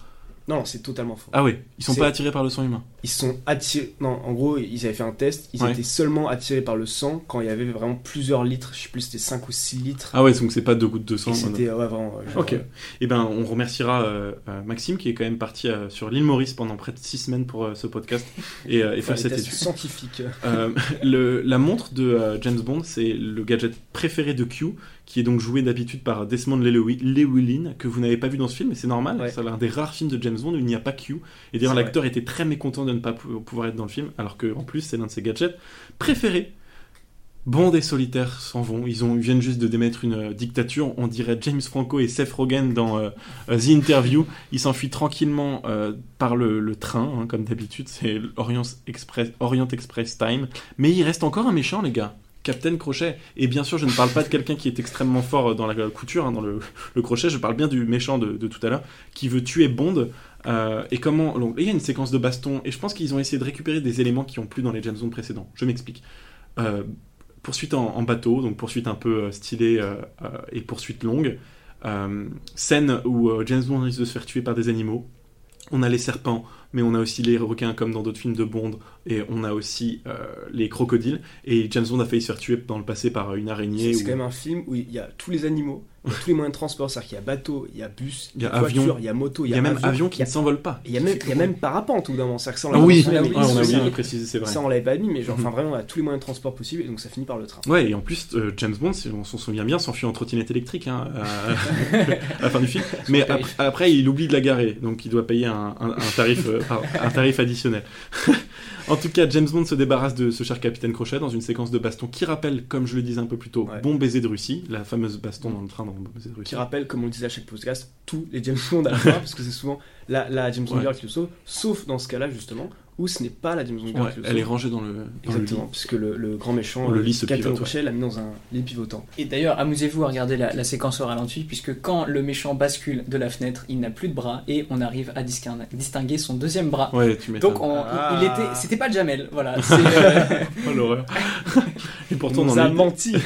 [SPEAKER 6] Non, non, c'est totalement faux.
[SPEAKER 1] Ah ouais, ils sont pas attirés par le sang humain.
[SPEAKER 6] Ils sont attirés. Non, en gros, ils avaient fait un test. Ils
[SPEAKER 1] Ouais.
[SPEAKER 6] étaient seulement attirés par le sang quand il y avait vraiment plusieurs litres. Je sais plus, c'était 5 ou 6 litres.
[SPEAKER 1] Ah ouais, donc c'est pas deux gouttes de sang.
[SPEAKER 6] C'était, ouais, vraiment. genre,
[SPEAKER 1] Ok.
[SPEAKER 6] euh,
[SPEAKER 1] Et ben, on remerciera euh, euh, Maxime qui est quand même parti euh, sur l'île Maurice pendant près de six semaines pour euh, ce podcast et, et faire cette étude.
[SPEAKER 6] scientifiques.
[SPEAKER 1] Euh, le- la montre de James Bond, c'est le gadget préféré de Q, qui est donc joué d'habitude par Desmond Llewellyn, que vous n'avez pas vu dans ce film, et c'est normal.
[SPEAKER 6] Ouais.
[SPEAKER 1] C'est l'un des rares films de James Bond où il n'y a pas Q. Et d'ailleurs, l'acteur était très mécontent de ne pas pou- pouvoir être dans le film, alors qu'en plus, c'est l'un de ses gadgets préférés. Bond et Solitaire s'en vont. Ils, ont, ils viennent juste de démettre une euh, dictature. On dirait James Franco et Seth Rogen dans euh, euh, The Interview. Ils s'enfuient tranquillement euh, par le, le train, hein, comme d'habitude. C'est l'Orient Express, Orient Express Time. Mais il reste encore un méchant, les gars. Captain Crochet. Et bien sûr, je ne parle pas de quelqu'un qui est extrêmement fort euh, dans la couture, hein, dans le, crochet. Je parle bien du méchant de, tout à l'heure, qui veut tuer Bond. Euh, et comment Il y a une séquence de baston, et je pense qu'ils ont essayé de récupérer des éléments qui ont plu dans les James Bond précédents. Je m'explique. Euh, poursuite en, bateau, donc poursuite un peu stylée et poursuite longue. Scène où James Bond risque de se faire tuer par des animaux. On a les serpents, mais on a aussi les requins comme dans d'autres films de Bond, et on a aussi euh, les crocodiles. Et James Bond a failli se faire tuer dans le passé par une araignée.
[SPEAKER 6] C'est quand même un film où il y a tous les animaux, il y a tous les moyens de transport, c'est-à-dire qu'il y a bateau, il y a bus,
[SPEAKER 1] Il y a
[SPEAKER 6] voiture,
[SPEAKER 1] avion.
[SPEAKER 6] il y a moto,
[SPEAKER 1] Il y a même avion qui
[SPEAKER 6] y
[SPEAKER 1] ne
[SPEAKER 6] a-
[SPEAKER 1] s'envole pas.
[SPEAKER 6] Il y a même, il y a même parapente au bout d'un moment, c'est-à-dire que ça, on
[SPEAKER 1] Ah oui, ah
[SPEAKER 6] mais
[SPEAKER 1] oui, on a oublié de
[SPEAKER 6] ça,
[SPEAKER 1] le préciser, c'est vrai.
[SPEAKER 6] Ça, on l'avait pas mis, mais genre,
[SPEAKER 1] Mhm.
[SPEAKER 6] enfin, vraiment, on a tous les moyens de transport possibles, et donc ça finit par le train.
[SPEAKER 1] Ouais, et en plus, euh, James Bond, si on s'en souvient bien, s'enfuit en trottinette électrique hein, à, à la fin du film. Mais après, après, il oublie de la garer, donc il doit payer un, un- un tarif, euh, pardon, un tarif additionnel. En tout cas, James Bond se débarrasse de ce cher capitaine Crochet dans une séquence de baston qui rappelle, comme je le disais un peu plus tôt, Bon baiser de Russie, la fameuse baston dans le train dans Bon baiser de Russie.
[SPEAKER 6] Qui rappelle, comme on le disait à chaque podcast, tous les James Bond à la fin, parce que c'est souvent la, la James Bond
[SPEAKER 1] Ouais.
[SPEAKER 6] girl qui le sauve, sauf dans ce cas-là justement où ce n'est pas la James Bond girl
[SPEAKER 1] Ouais,
[SPEAKER 6] qui le
[SPEAKER 1] elle est
[SPEAKER 6] sauve.
[SPEAKER 1] rangée dans le, dans le
[SPEAKER 6] Exactement,
[SPEAKER 1] lit.
[SPEAKER 6] puisque le, le grand méchant,
[SPEAKER 1] Le
[SPEAKER 6] euh,
[SPEAKER 1] lit se pivote,
[SPEAKER 6] l'a mis dans un lit pivotant.
[SPEAKER 7] Et d'ailleurs, amusez-vous à regarder la, la séquence au ralenti, puisque quand le méchant bascule de la fenêtre, il n'a plus de bras et on arrive à distinguer, distinguer son deuxième bras.
[SPEAKER 1] Ouais, tu m'étonnes.
[SPEAKER 7] Donc, on- il-
[SPEAKER 6] Ah.
[SPEAKER 7] il était, c'était pas Jamel, voilà. c'est, euh,
[SPEAKER 1] Oh l'horreur. Et pourtant,
[SPEAKER 6] On nous a menti.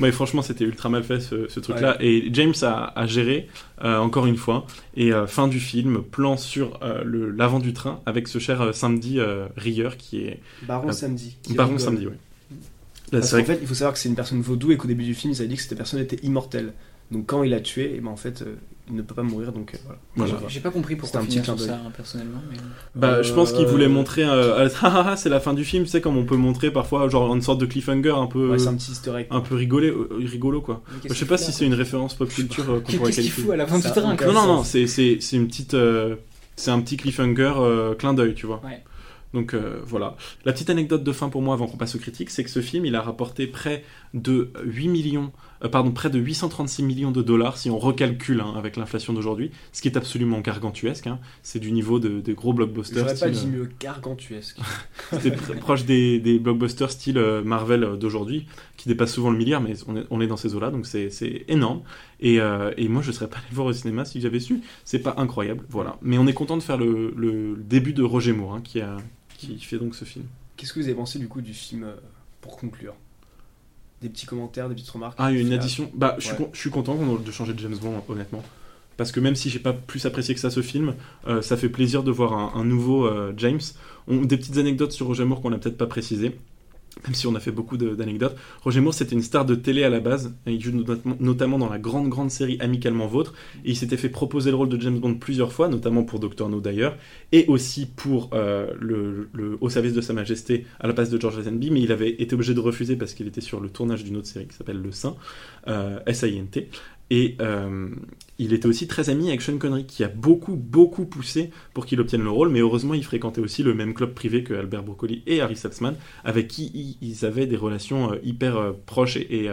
[SPEAKER 1] Ouais, franchement, c'était ultra mal fait ce, ce truc-là. Et James a, a géré, euh, encore une fois. Et euh, fin du film, plan sur euh, l'avant du train avec ce cher euh, samedi rieur qui est.
[SPEAKER 6] Baron Samedi.
[SPEAKER 1] Baron samedi. Là,
[SPEAKER 6] Parce qu'en fait, il faut savoir que c'est une personne vaudou et qu'au début du film, il s'avait dit que cette personne était immortelle. Donc quand il l'a tué, et ben en fait, il ne peut pas mourir. Donc euh, voilà.
[SPEAKER 1] Voilà.
[SPEAKER 6] J'ai-
[SPEAKER 7] pas compris pourquoi
[SPEAKER 6] C'était un petit clin
[SPEAKER 7] ça, hein, personnellement. Mais...
[SPEAKER 1] Bah, je pense qu'il voulait montrer. euh, ah, ah, ah, c'est la fin du film, tu sais, comme on peut montrer parfois, genre une sorte de cliffhanger un peu.
[SPEAKER 6] Ouais, un petit
[SPEAKER 1] un peu rigolé, euh, rigolo, quoi.
[SPEAKER 7] Mais qu'est-ce
[SPEAKER 1] Je sais pas si c'est une référence pop culture qu'on
[SPEAKER 7] Qu'est-ce
[SPEAKER 1] pourrait qualifier.
[SPEAKER 7] fout à la fin du
[SPEAKER 6] Ça,
[SPEAKER 7] train
[SPEAKER 6] on
[SPEAKER 7] quoi
[SPEAKER 1] Non, non, c'est c'est- c'est une petite. euh, c'est un petit cliffhanger euh, clin d'œil, tu vois.
[SPEAKER 7] Ouais.
[SPEAKER 1] Donc euh, voilà. La petite anecdote de fin pour moi avant qu'on passe aux critiques, c'est que ce film il a rapporté près de 8 millions, euh, pardon, près de 836 millions de dollars si on recalcule hein, avec l'inflation d'aujourd'hui, ce qui est absolument gargantuesque. hein. C'est du niveau de, des gros blockbusters.
[SPEAKER 6] J'aurais pas
[SPEAKER 1] style,
[SPEAKER 6] dit
[SPEAKER 1] euh,
[SPEAKER 6] mieux, gargantuesque.
[SPEAKER 1] C'était pr- proche des, des blockbusters style euh, Marvel d'aujourd'hui, qui dépassent souvent le milliard, mais on est, on est dans ces eaux-là, donc c'est énorme. Et, euh, et moi, je serais pas allé voir au cinéma si j'avais su. C'est pas incroyable, voilà. Mais on est content de faire le, le début de Roger Moore, hein, qui, a, qui fait donc ce film.
[SPEAKER 6] Qu'est-ce que vous avez pensé du coup du film euh, pour conclure? Des petits commentaires, des petites remarques
[SPEAKER 1] Ah, il y a une addition. Bah, je suis,
[SPEAKER 6] Ouais.
[SPEAKER 1] je suis content de changer de James Bond, honnêtement. Parce que même si j'ai pas plus apprécié que ça ce film, euh, ça fait plaisir de voir un, un nouveau euh, James. On- des petites anecdotes sur Roger Moore qu'on n'a peut-être pas précisé. Même si on a fait beaucoup d'anecdotes. Roger Moore, c'était une star de télé à la base. Il joue notamment- dans la grande, grande série Amicalement Vôtre. Et il s'était fait proposer le rôle de James Bond plusieurs fois, notamment pour Doctor No d'ailleurs. Et aussi pour euh, Au service de Sa Majesté à la place de George Lazenby. Mais il avait été obligé de refuser parce qu'il était sur le tournage d'une autre série qui s'appelle Le Saint, euh, S-I-N-T. Et euh, il était aussi très ami avec Sean Connery, qui a beaucoup, beaucoup poussé pour qu'il obtienne le rôle, mais heureusement, il fréquentait aussi le même club privé que Albert Broccoli et Harry Saltzman, avec qui ils avaient des relations euh, hyper euh, proches et,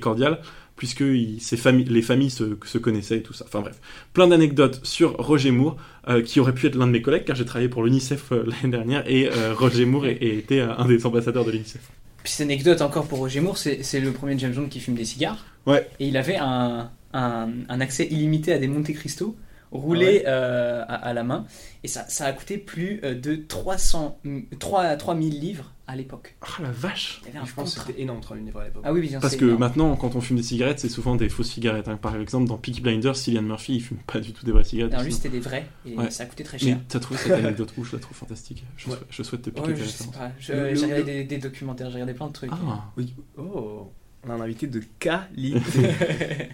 [SPEAKER 1] cordiales, puisque les familles se, connaissaient et tout ça. Enfin bref, plein d'anecdotes sur Roger Moore, qui aurait pu être l'un de mes collègues, car j'ai travaillé pour l'UNICEF l'année dernière, et Roger Moore était un des ambassadeurs de l'UNICEF.
[SPEAKER 7] Petite anecdote encore pour Roger Moore, c'est le premier James Bond qui fume des cigares.
[SPEAKER 1] Ouais.
[SPEAKER 7] Et il avait un, un, un accès illimité à des Monte Cristo roulés euh, à, à la main. Et ça, ça a coûté plus euh, de 300, 3, 3000 livres à l'époque.
[SPEAKER 1] Ah la vache
[SPEAKER 7] Il y avait un
[SPEAKER 6] Je pense que c'était énorme 3000 livres à l'époque.
[SPEAKER 7] Ah oui, bien
[SPEAKER 1] Parce que
[SPEAKER 7] énorme.
[SPEAKER 1] maintenant, quand on fume des cigarettes, c'est souvent des fausses cigarettes. hein. Par exemple, dans Peaky Blinders, Cillian Murphy, il fume pas du tout des vraies cigarettes.
[SPEAKER 7] Non, lui c'était des vrais et
[SPEAKER 1] Ouais.
[SPEAKER 7] ça a coûté très
[SPEAKER 1] Mais
[SPEAKER 7] cher.
[SPEAKER 1] t'as trouvé cette anecdote où? Je la trouve fantastique. Je,
[SPEAKER 6] Ouais.
[SPEAKER 1] souhaite, je souhaite te piquer
[SPEAKER 7] Ouais, je sais pas. Je-
[SPEAKER 6] Le- le-
[SPEAKER 7] J'ai regardé des documentaires, j'ai regardé plein de trucs.
[SPEAKER 1] Ah.
[SPEAKER 6] Oui. Oh, on a un invité de qualité.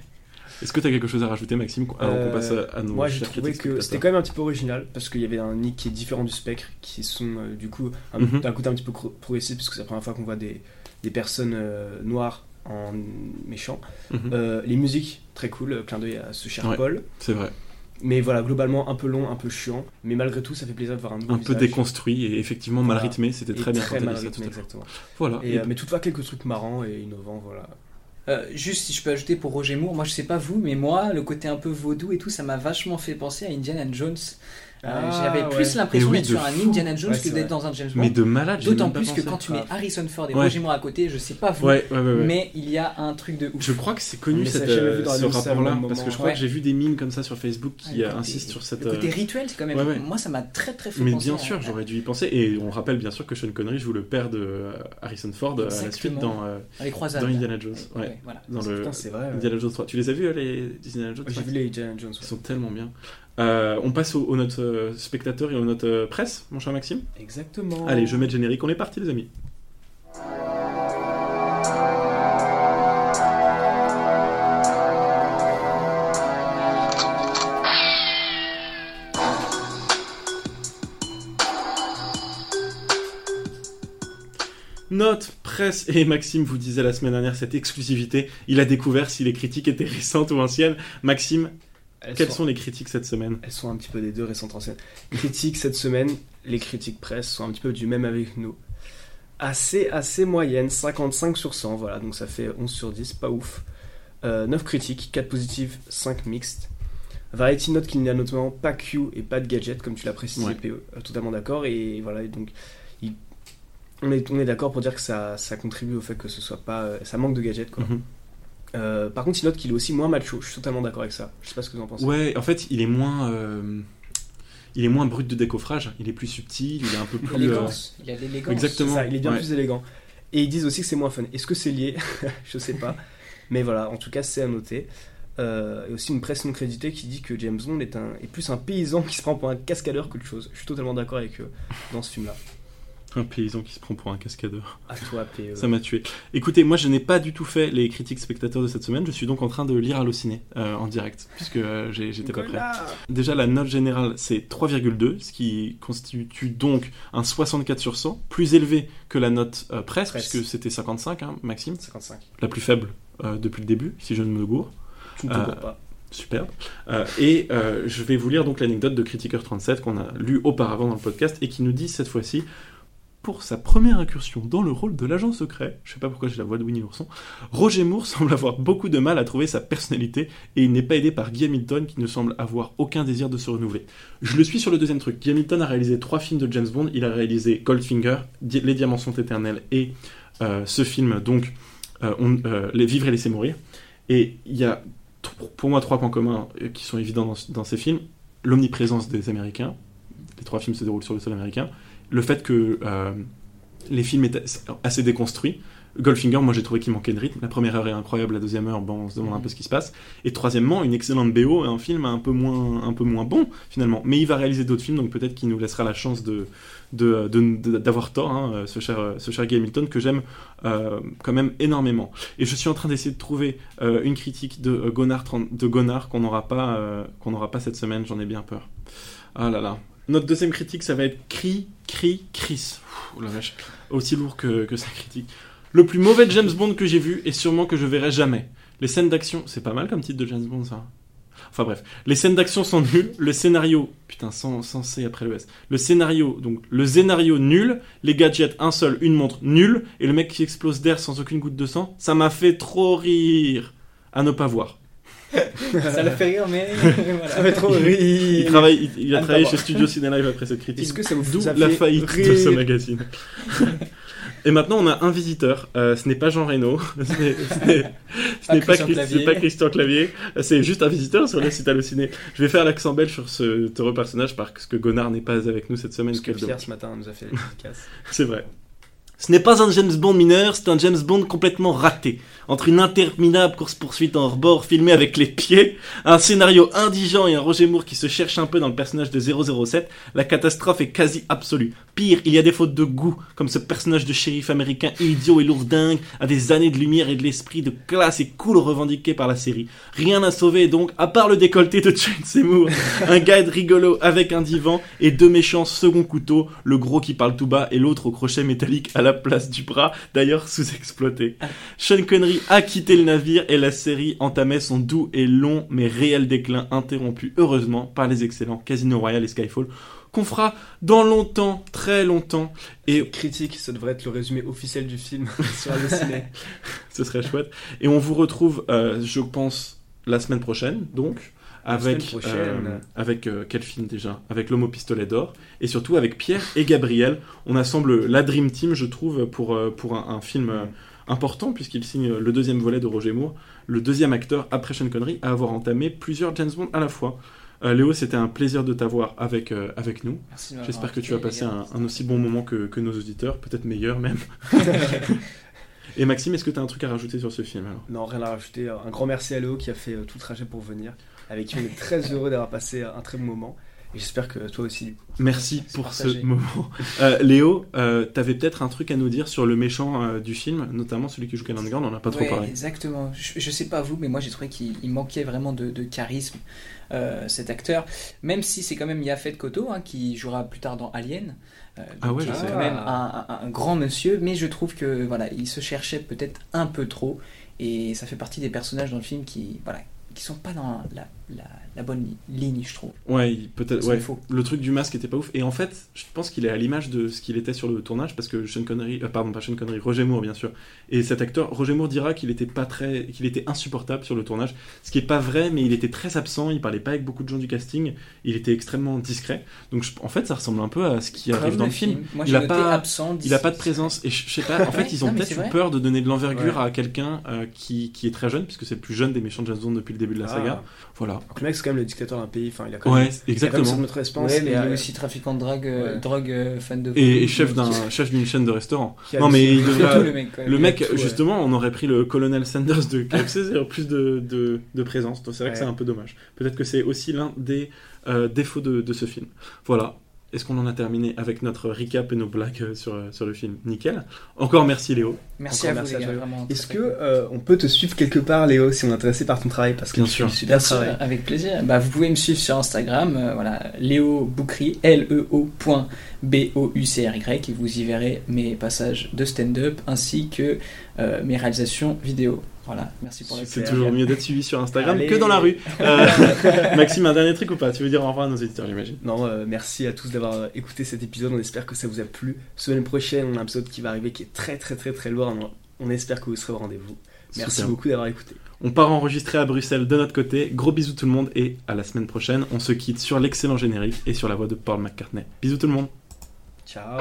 [SPEAKER 1] Est-ce que t'as quelque chose à rajouter, Maxime, avant qu'on
[SPEAKER 6] Euh,
[SPEAKER 1] passe à, à nos
[SPEAKER 6] Moi j'ai trouvé que c'était quand même un petit peu original parce qu'il y avait un nick qui est différent du spectre qui sont euh, du coup un,
[SPEAKER 1] Mhm.
[SPEAKER 6] d'un côté un petit peu progressif parce que c'est la première fois qu'on voit des, des personnes euh, noires en méchant.
[SPEAKER 1] Mhm.
[SPEAKER 6] Les musiques très cool, clin d'œil à ce cher
[SPEAKER 1] Ouais.
[SPEAKER 6] Paul.
[SPEAKER 1] C'est vrai.
[SPEAKER 6] Mais voilà, globalement un peu long, un peu chiant, mais malgré tout ça fait plaisir de voir un nouveau
[SPEAKER 1] Un peu déconstruit et effectivement mal rythmé. C'était
[SPEAKER 6] Et
[SPEAKER 1] très bien
[SPEAKER 6] très mal rythmé, exactement.
[SPEAKER 1] Voilà.
[SPEAKER 6] Et,
[SPEAKER 1] Et
[SPEAKER 6] euh, mais toutefois quelques trucs marrants et innovants, voilà.
[SPEAKER 7] Euh, juste si je peux ajouter pour Roger Moore, moi je sais pas vous, mais moi le côté un peu vaudou et tout, ça m'a vachement fait penser à Indiana Jones. Euh,
[SPEAKER 6] Ah,
[SPEAKER 7] J'avais
[SPEAKER 6] ouais.
[SPEAKER 7] plus l'impression
[SPEAKER 1] oui,
[SPEAKER 7] d'être
[SPEAKER 1] de
[SPEAKER 7] sur un
[SPEAKER 1] fou.
[SPEAKER 7] Indiana Jones
[SPEAKER 6] Ouais,
[SPEAKER 7] que d'être dans un James Bond.
[SPEAKER 1] Mais de malade, j'ai
[SPEAKER 7] D'autant plus que quand tu mets. Harrison Ford et
[SPEAKER 1] Ouais.
[SPEAKER 7] Roger Moore à côté, je sais pas vous,
[SPEAKER 1] Ouais, ouais, ouais. ouais.
[SPEAKER 7] mais il y a un truc de ouf.
[SPEAKER 1] Je crois que c'est connu cette, euh,
[SPEAKER 6] vu dans la
[SPEAKER 1] ce rapport-là, parce que je crois
[SPEAKER 7] Ouais.
[SPEAKER 1] que j'ai vu des mimes comme ça sur Facebook qui insistent sur cette.
[SPEAKER 7] Le côté
[SPEAKER 1] euh,
[SPEAKER 7] rituel, c'est quand même.
[SPEAKER 1] ouais, ouais.
[SPEAKER 7] Moi, ça m'a très très fait
[SPEAKER 1] Mais bien sûr, j'aurais dû y penser. Et on rappelle bien sûr que Sean Connery joue le père de Harrison Ford à la suite dans, Indiana Jones. Dans le. Indiana Jones 3. Tu les as vus les Indiana Jones
[SPEAKER 6] J'ai vu les Indiana Jones.
[SPEAKER 1] Ils sont tellement bien. Euh, on passe aux, aux notes euh, spectateurs et aux notes euh, presse, mon cher Maxime.
[SPEAKER 6] Exactement.
[SPEAKER 1] Allez, je mets le générique. On est parti, les amis. Note, presse, et Maxime vous disait la semaine dernière cette exclusivité. Il a découvert si les critiques étaient récentes ou anciennes. Maxime,
[SPEAKER 6] Elles
[SPEAKER 1] quelles
[SPEAKER 6] sont-
[SPEAKER 1] sont les critiques cette semaine?
[SPEAKER 6] Elles sont un petit peu des deux récentes anciennes. Critiques cette semaine, les critiques presse sont un petit peu du même avec nous. Assez, assez moyenne, 55 sur 100, voilà, donc ça fait 11 sur 10, pas ouf. Euh, 9 critiques, 4 positives, 5 mixtes. Variety note qu'il n'y a notamment pas Q et pas de gadget, comme tu l'as précisé,
[SPEAKER 1] Ouais.
[SPEAKER 6] PE. Euh, totalement d'accord. Et voilà, et donc il- on est, on est d'accord pour dire que ça, ça contribue au fait que ce soit pas. euh, ça manque de gadgets, quoi.
[SPEAKER 1] Mhm.
[SPEAKER 6] Euh, par contre, il note qu'il est aussi moins macho. Je suis totalement d'accord avec ça. Je sais pas ce que vous en pensez.
[SPEAKER 1] Ouais, en fait, il est moins. euh, Il est moins brut de décoffrage, il est plus subtil, il est un peu plus. euh,
[SPEAKER 7] L'élégance, il y a l'élégance.
[SPEAKER 1] Exactement.
[SPEAKER 6] Ça, il est bien
[SPEAKER 1] ouais.
[SPEAKER 6] plus élégant. Et ils disent aussi que c'est moins fun. Est-ce que c'est lié Je sais pas. Mais voilà, en tout cas, c'est à noter. Euh, et aussi une presse non créditée qui dit que James Bond est, un, est plus un paysan qui se prend pour un cascadeur qu'autre chose. Je suis totalement d'accord avec eux dans ce film-là.
[SPEAKER 1] Un paysan qui se prend pour un cascadeur.
[SPEAKER 6] À toi, PE.
[SPEAKER 1] Ça m'a tué. Écoutez, moi je n'ai pas du tout fait les critiques spectateurs de cette semaine, je suis donc en train de lire Allociné euh, en direct, puisque euh, j'étais pas prêt. Déjà, la note générale c'est 3,2, ce qui constitue donc un 64 sur 100, plus élevé que la note euh, presse,
[SPEAKER 6] Presse.
[SPEAKER 1] puisque c'était 55, hein, Maxime,
[SPEAKER 6] 55.
[SPEAKER 1] la plus faible euh, depuis le début, si je ne me gourre.
[SPEAKER 6] Tu ne te
[SPEAKER 1] Euh,
[SPEAKER 6] pas.
[SPEAKER 1] Superbe. Euh, et euh, je vais vous lire donc l'anecdote de Critiqueur37 qu'on a lu auparavant dans le podcast et qui nous dit cette fois-ci pour sa première incursion dans le rôle de l'agent secret, je sais pas pourquoi j'ai la voix de Winnie l'ourson, Roger Moore semble avoir beaucoup de mal à trouver sa personnalité et il n'est pas aidé par Guy Hamilton qui ne semble avoir aucun désir de se renouveler. Je le suis sur le deuxième truc. Guy Hamilton a réalisé trois films de James Bond. Il a réalisé Goldfinger, Les Diamants sont éternels et euh, ce film donc euh, euh, Les Vivre et Laisser mourir. Et il y a pour moi trois points communs qui sont évidents dans ces films. L'omniprésence des Américains. Les trois films se déroulent sur le sol américain. Le fait que euh, les films étaient assez déconstruits. Goldfinger, moi j'ai trouvé qu'il manquait de rythme. La première heure est incroyable, la deuxième heure, bon, on se demande un peu ce qui se passe. Et troisièmement, une excellente BO et un film un peu moins, un peu moins bon finalement. Mais il va réaliser d'autres films, donc peut-être qu'il nous laissera la chance de de- de- de- d'avoir tort, hein, ce cher ce cher Guy Hamilton que j'aime euh, quand même énormément. Et je suis en train d'essayer de trouver euh, une critique de euh, Gonard 30 de Gonard qu'on n'aura pas euh, qu'on n'aura pas cette semaine. J'en ai bien peur. Ah là là. Notre deuxième critique, ça va être Cri, Cri, Chris. Ouh, la vache. Aussi lourd que, que sa critique. Le plus mauvais James Bond que j'ai vu et sûrement que je verrai jamais. Les scènes d'action, c'est pas mal comme titre de James Bond ça. Enfin bref, les scènes d'action sont nulles, le scénario, putain, sans, sans C après le S. Le scénario, donc le scénario nul, les gadgets, un seul, une montre nul, et le mec qui explose d'air sans aucune goutte de sang, ça m'a fait trop rire. À ne pas voir.
[SPEAKER 7] Ça l'a fait rire, mais voilà.
[SPEAKER 6] Ça fait trop rire.
[SPEAKER 1] il travaille, il, il a travaillé chez. Studio Ciné Live après cette critique.
[SPEAKER 6] Est-ce que ça vous
[SPEAKER 1] D'où la faillite de
[SPEAKER 6] rire
[SPEAKER 1] ce magazine. Et maintenant, on a un visiteur. Euh, ce n'est pas Jean Reno. Ce n'est ce n'est- ce
[SPEAKER 7] Pas Christian
[SPEAKER 1] Chris-
[SPEAKER 7] Clavier.
[SPEAKER 1] c'est pas Christian Clavier. C'est juste un visiteur sur le site Allociné. Je vais faire l'accent belge sur ce heureux personnage parce que Gonard n'est pas avec nous cette semaine.
[SPEAKER 6] Parce que Pierre
[SPEAKER 1] dommage.
[SPEAKER 6] ce matin nous a fait dédicace.
[SPEAKER 1] C'est vrai. Ce n'est pas un James Bond mineur, c'est un James Bond complètement raté. Entre une interminable course-poursuite en rebord filmée avec les pieds, un scénario indigent et un Roger Moore qui se cherche un peu dans le personnage de 007, la catastrophe est quasi absolue. Pire, il y a des fautes de goût, comme ce personnage de shérif américain idiot et lourdingue, à des années de lumière et de l'esprit de classe et cool revendiqué par la série. Rien à sauver donc, à part le décolleté de Jane Seymour, un guide rigolo avec un divan et deux méchants second couteau, le gros qui parle tout bas et l'autre au crochet métallique à la place du bras, d'ailleurs sous-exploité. Sean Connery a quitté le navire et la série entamait son doux et long mais réel déclin interrompu heureusement par les excellents Casino Royale et Skyfall qu'on fera dans longtemps, très longtemps et
[SPEAKER 6] Critique, ça devrait être le résumé officiel du film sur le ciné.
[SPEAKER 1] ce serait chouette. Et on vous retrouve, euh, je pense, la semaine prochaine, donc, avec,
[SPEAKER 6] prochaine.
[SPEAKER 1] euh, avec euh, quel film déjà? Avec L'Homme au pistolet d'or, et surtout avec Pierre et Gabriel. On assemble la Dream Team, je trouve, pour, pour un, un film euh, important, puisqu'il signe le deuxième volet de Roger Moore, le deuxième acteur après Sean Connery à avoir entamé plusieurs James Bond à la fois. Euh, Léo, c'était un plaisir de t'avoir avec, euh, avec nous. J'espère que tu as passé un, un aussi bon moment que, que nos auditeurs, peut-être meilleur même. Et Maxime, est-ce que tu as un truc à rajouter sur ce film alors?
[SPEAKER 6] Non, rien à rajouter. Un grand merci à Léo qui a fait euh, tout le trajet pour venir, avec qui on est très heureux d'avoir passé un très bon moment. J'espère que toi aussi. du coup.
[SPEAKER 1] Merci
[SPEAKER 7] C'est
[SPEAKER 1] pour
[SPEAKER 7] partagé.
[SPEAKER 1] ce moment. Euh, Léo, euh, t'avais peut-être un truc à nous dire sur le méchant euh, du film, notamment celui qui joue Canon Gun, on n'en a pas trop parlé.
[SPEAKER 7] Exactement. Je, je sais pas vous, mais moi j'ai trouvé qu'il il manquait vraiment de, de charisme euh, cet acteur. Même si c'est quand même Yafet Koto hein, qui jouera plus tard dans Alien.
[SPEAKER 1] Ah ouais,
[SPEAKER 7] qui
[SPEAKER 1] je
[SPEAKER 7] est
[SPEAKER 1] sais.
[SPEAKER 7] quand même un, un- un grand monsieur, mais je trouve que voilà, il se cherchait peut-être un peu trop, et ça fait partie des personnages dans le film qui voilà, qui sont pas dans la la, la bonne li- ligne, je trouve.
[SPEAKER 1] Ouais, peut-être. Ouais. Le truc du masque était pas ouf. Et en fait, je pense qu'il est à l'image de ce qu'il était sur le tournage, parce que Sean Connery, euh, pardon, pas Sean Connery, Roger Moore, bien sûr. Et cet acteur, Roger Moore dira qu'il était pas très, qu'il était insupportable sur le tournage, ce qui est pas vrai, mais il était très absent. Il parlait pas avec beaucoup de gens du casting. Il était extrêmement discret. Donc, je- en fait, ça ressemble un peu à ce qui arrive dans
[SPEAKER 7] le
[SPEAKER 1] film.
[SPEAKER 7] film. Moi,
[SPEAKER 1] il a pas,
[SPEAKER 7] absent,
[SPEAKER 1] il a pas de présence. Et je je sais pas. En fait,
[SPEAKER 7] Ouais,
[SPEAKER 1] ils ont peut-être eu peur de donner de l'envergure
[SPEAKER 6] Ouais.
[SPEAKER 1] à quelqu'un euh, qui, qui est très jeune, puisque c'est le plus jeune des méchants de James Bond depuis le début de la
[SPEAKER 6] Ah.
[SPEAKER 1] saga. Voilà.
[SPEAKER 6] Donc le mec, c'est quand même le dictateur d'un pays. Enfin, il a quand
[SPEAKER 1] Ouais,
[SPEAKER 6] même, il a
[SPEAKER 1] exactement.
[SPEAKER 6] quand même son.
[SPEAKER 7] Ouais, mais
[SPEAKER 6] et,
[SPEAKER 7] il est
[SPEAKER 6] euh,
[SPEAKER 7] aussi trafiquant de drogue, euh,
[SPEAKER 6] Ouais.
[SPEAKER 7] drogue euh, fan de
[SPEAKER 1] Et, et chef d'un chef d'une chaîne de restaurant. Non mais il
[SPEAKER 6] il fait
[SPEAKER 1] devrait.
[SPEAKER 7] tout, le mec, même.
[SPEAKER 1] le
[SPEAKER 7] Il
[SPEAKER 1] mec,
[SPEAKER 6] tout, ouais.
[SPEAKER 1] justement, on aurait pris le colonel Sanders de KFC, c'est-à-dire plus de, de, de présence. Donc c'est vrai que c'est un peu dommage. Peut-être que c'est aussi l'un des euh, défauts de, de ce film. Voilà. Est-ce qu'on en a terminé avec notre recap et nos blagues euh, sur, euh, sur le film Nickel? Encore merci Léo.
[SPEAKER 7] Merci
[SPEAKER 6] Encore
[SPEAKER 7] à vous.
[SPEAKER 6] Est-ce que euh, on peut te suivre quelque part, Léo, si on est intéressé par ton travail? Parce que
[SPEAKER 1] Bien
[SPEAKER 6] tu
[SPEAKER 1] sûr.
[SPEAKER 6] super
[SPEAKER 7] Bien sûr,
[SPEAKER 6] travail.
[SPEAKER 7] avec plaisir. Bah, vous pouvez me suivre sur Instagram, euh, voilà, Léo Boucry, L-E-O.B-O-U-C-R-Y, et vous y verrez mes passages de stand-up ainsi que euh, mes réalisations vidéo. Voilà, merci pour la
[SPEAKER 1] C'est toujours mieux d'être suivi sur Instagram
[SPEAKER 6] Allez.
[SPEAKER 1] que dans la rue. Euh, Maxime, un dernier truc ou pas? Tu veux dire au revoir à nos éditeurs, j'imagine?
[SPEAKER 6] Non, euh, merci à tous d'avoir écouté cet épisode. On espère que ça vous a plu. Semaine prochaine, on a un épisode qui va arriver qui est très très très très lourd. On, on espère que vous serez au rendez-vous. Merci
[SPEAKER 1] Super.
[SPEAKER 6] beaucoup d'avoir écouté.
[SPEAKER 1] On part enregistrer à Bruxelles de notre côté. Gros bisous tout le monde et à la semaine prochaine. On se quitte sur l'excellent générique et sur la voix de Paul McCartney. Bisous tout le monde.
[SPEAKER 6] Ciao.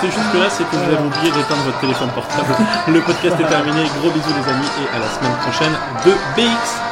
[SPEAKER 1] écouté jusque-là, c'est que vous avez oublié d'éteindre votre téléphone portable. Le podcast est terminé. Gros bisous les amis et à la semaine prochaine de BX.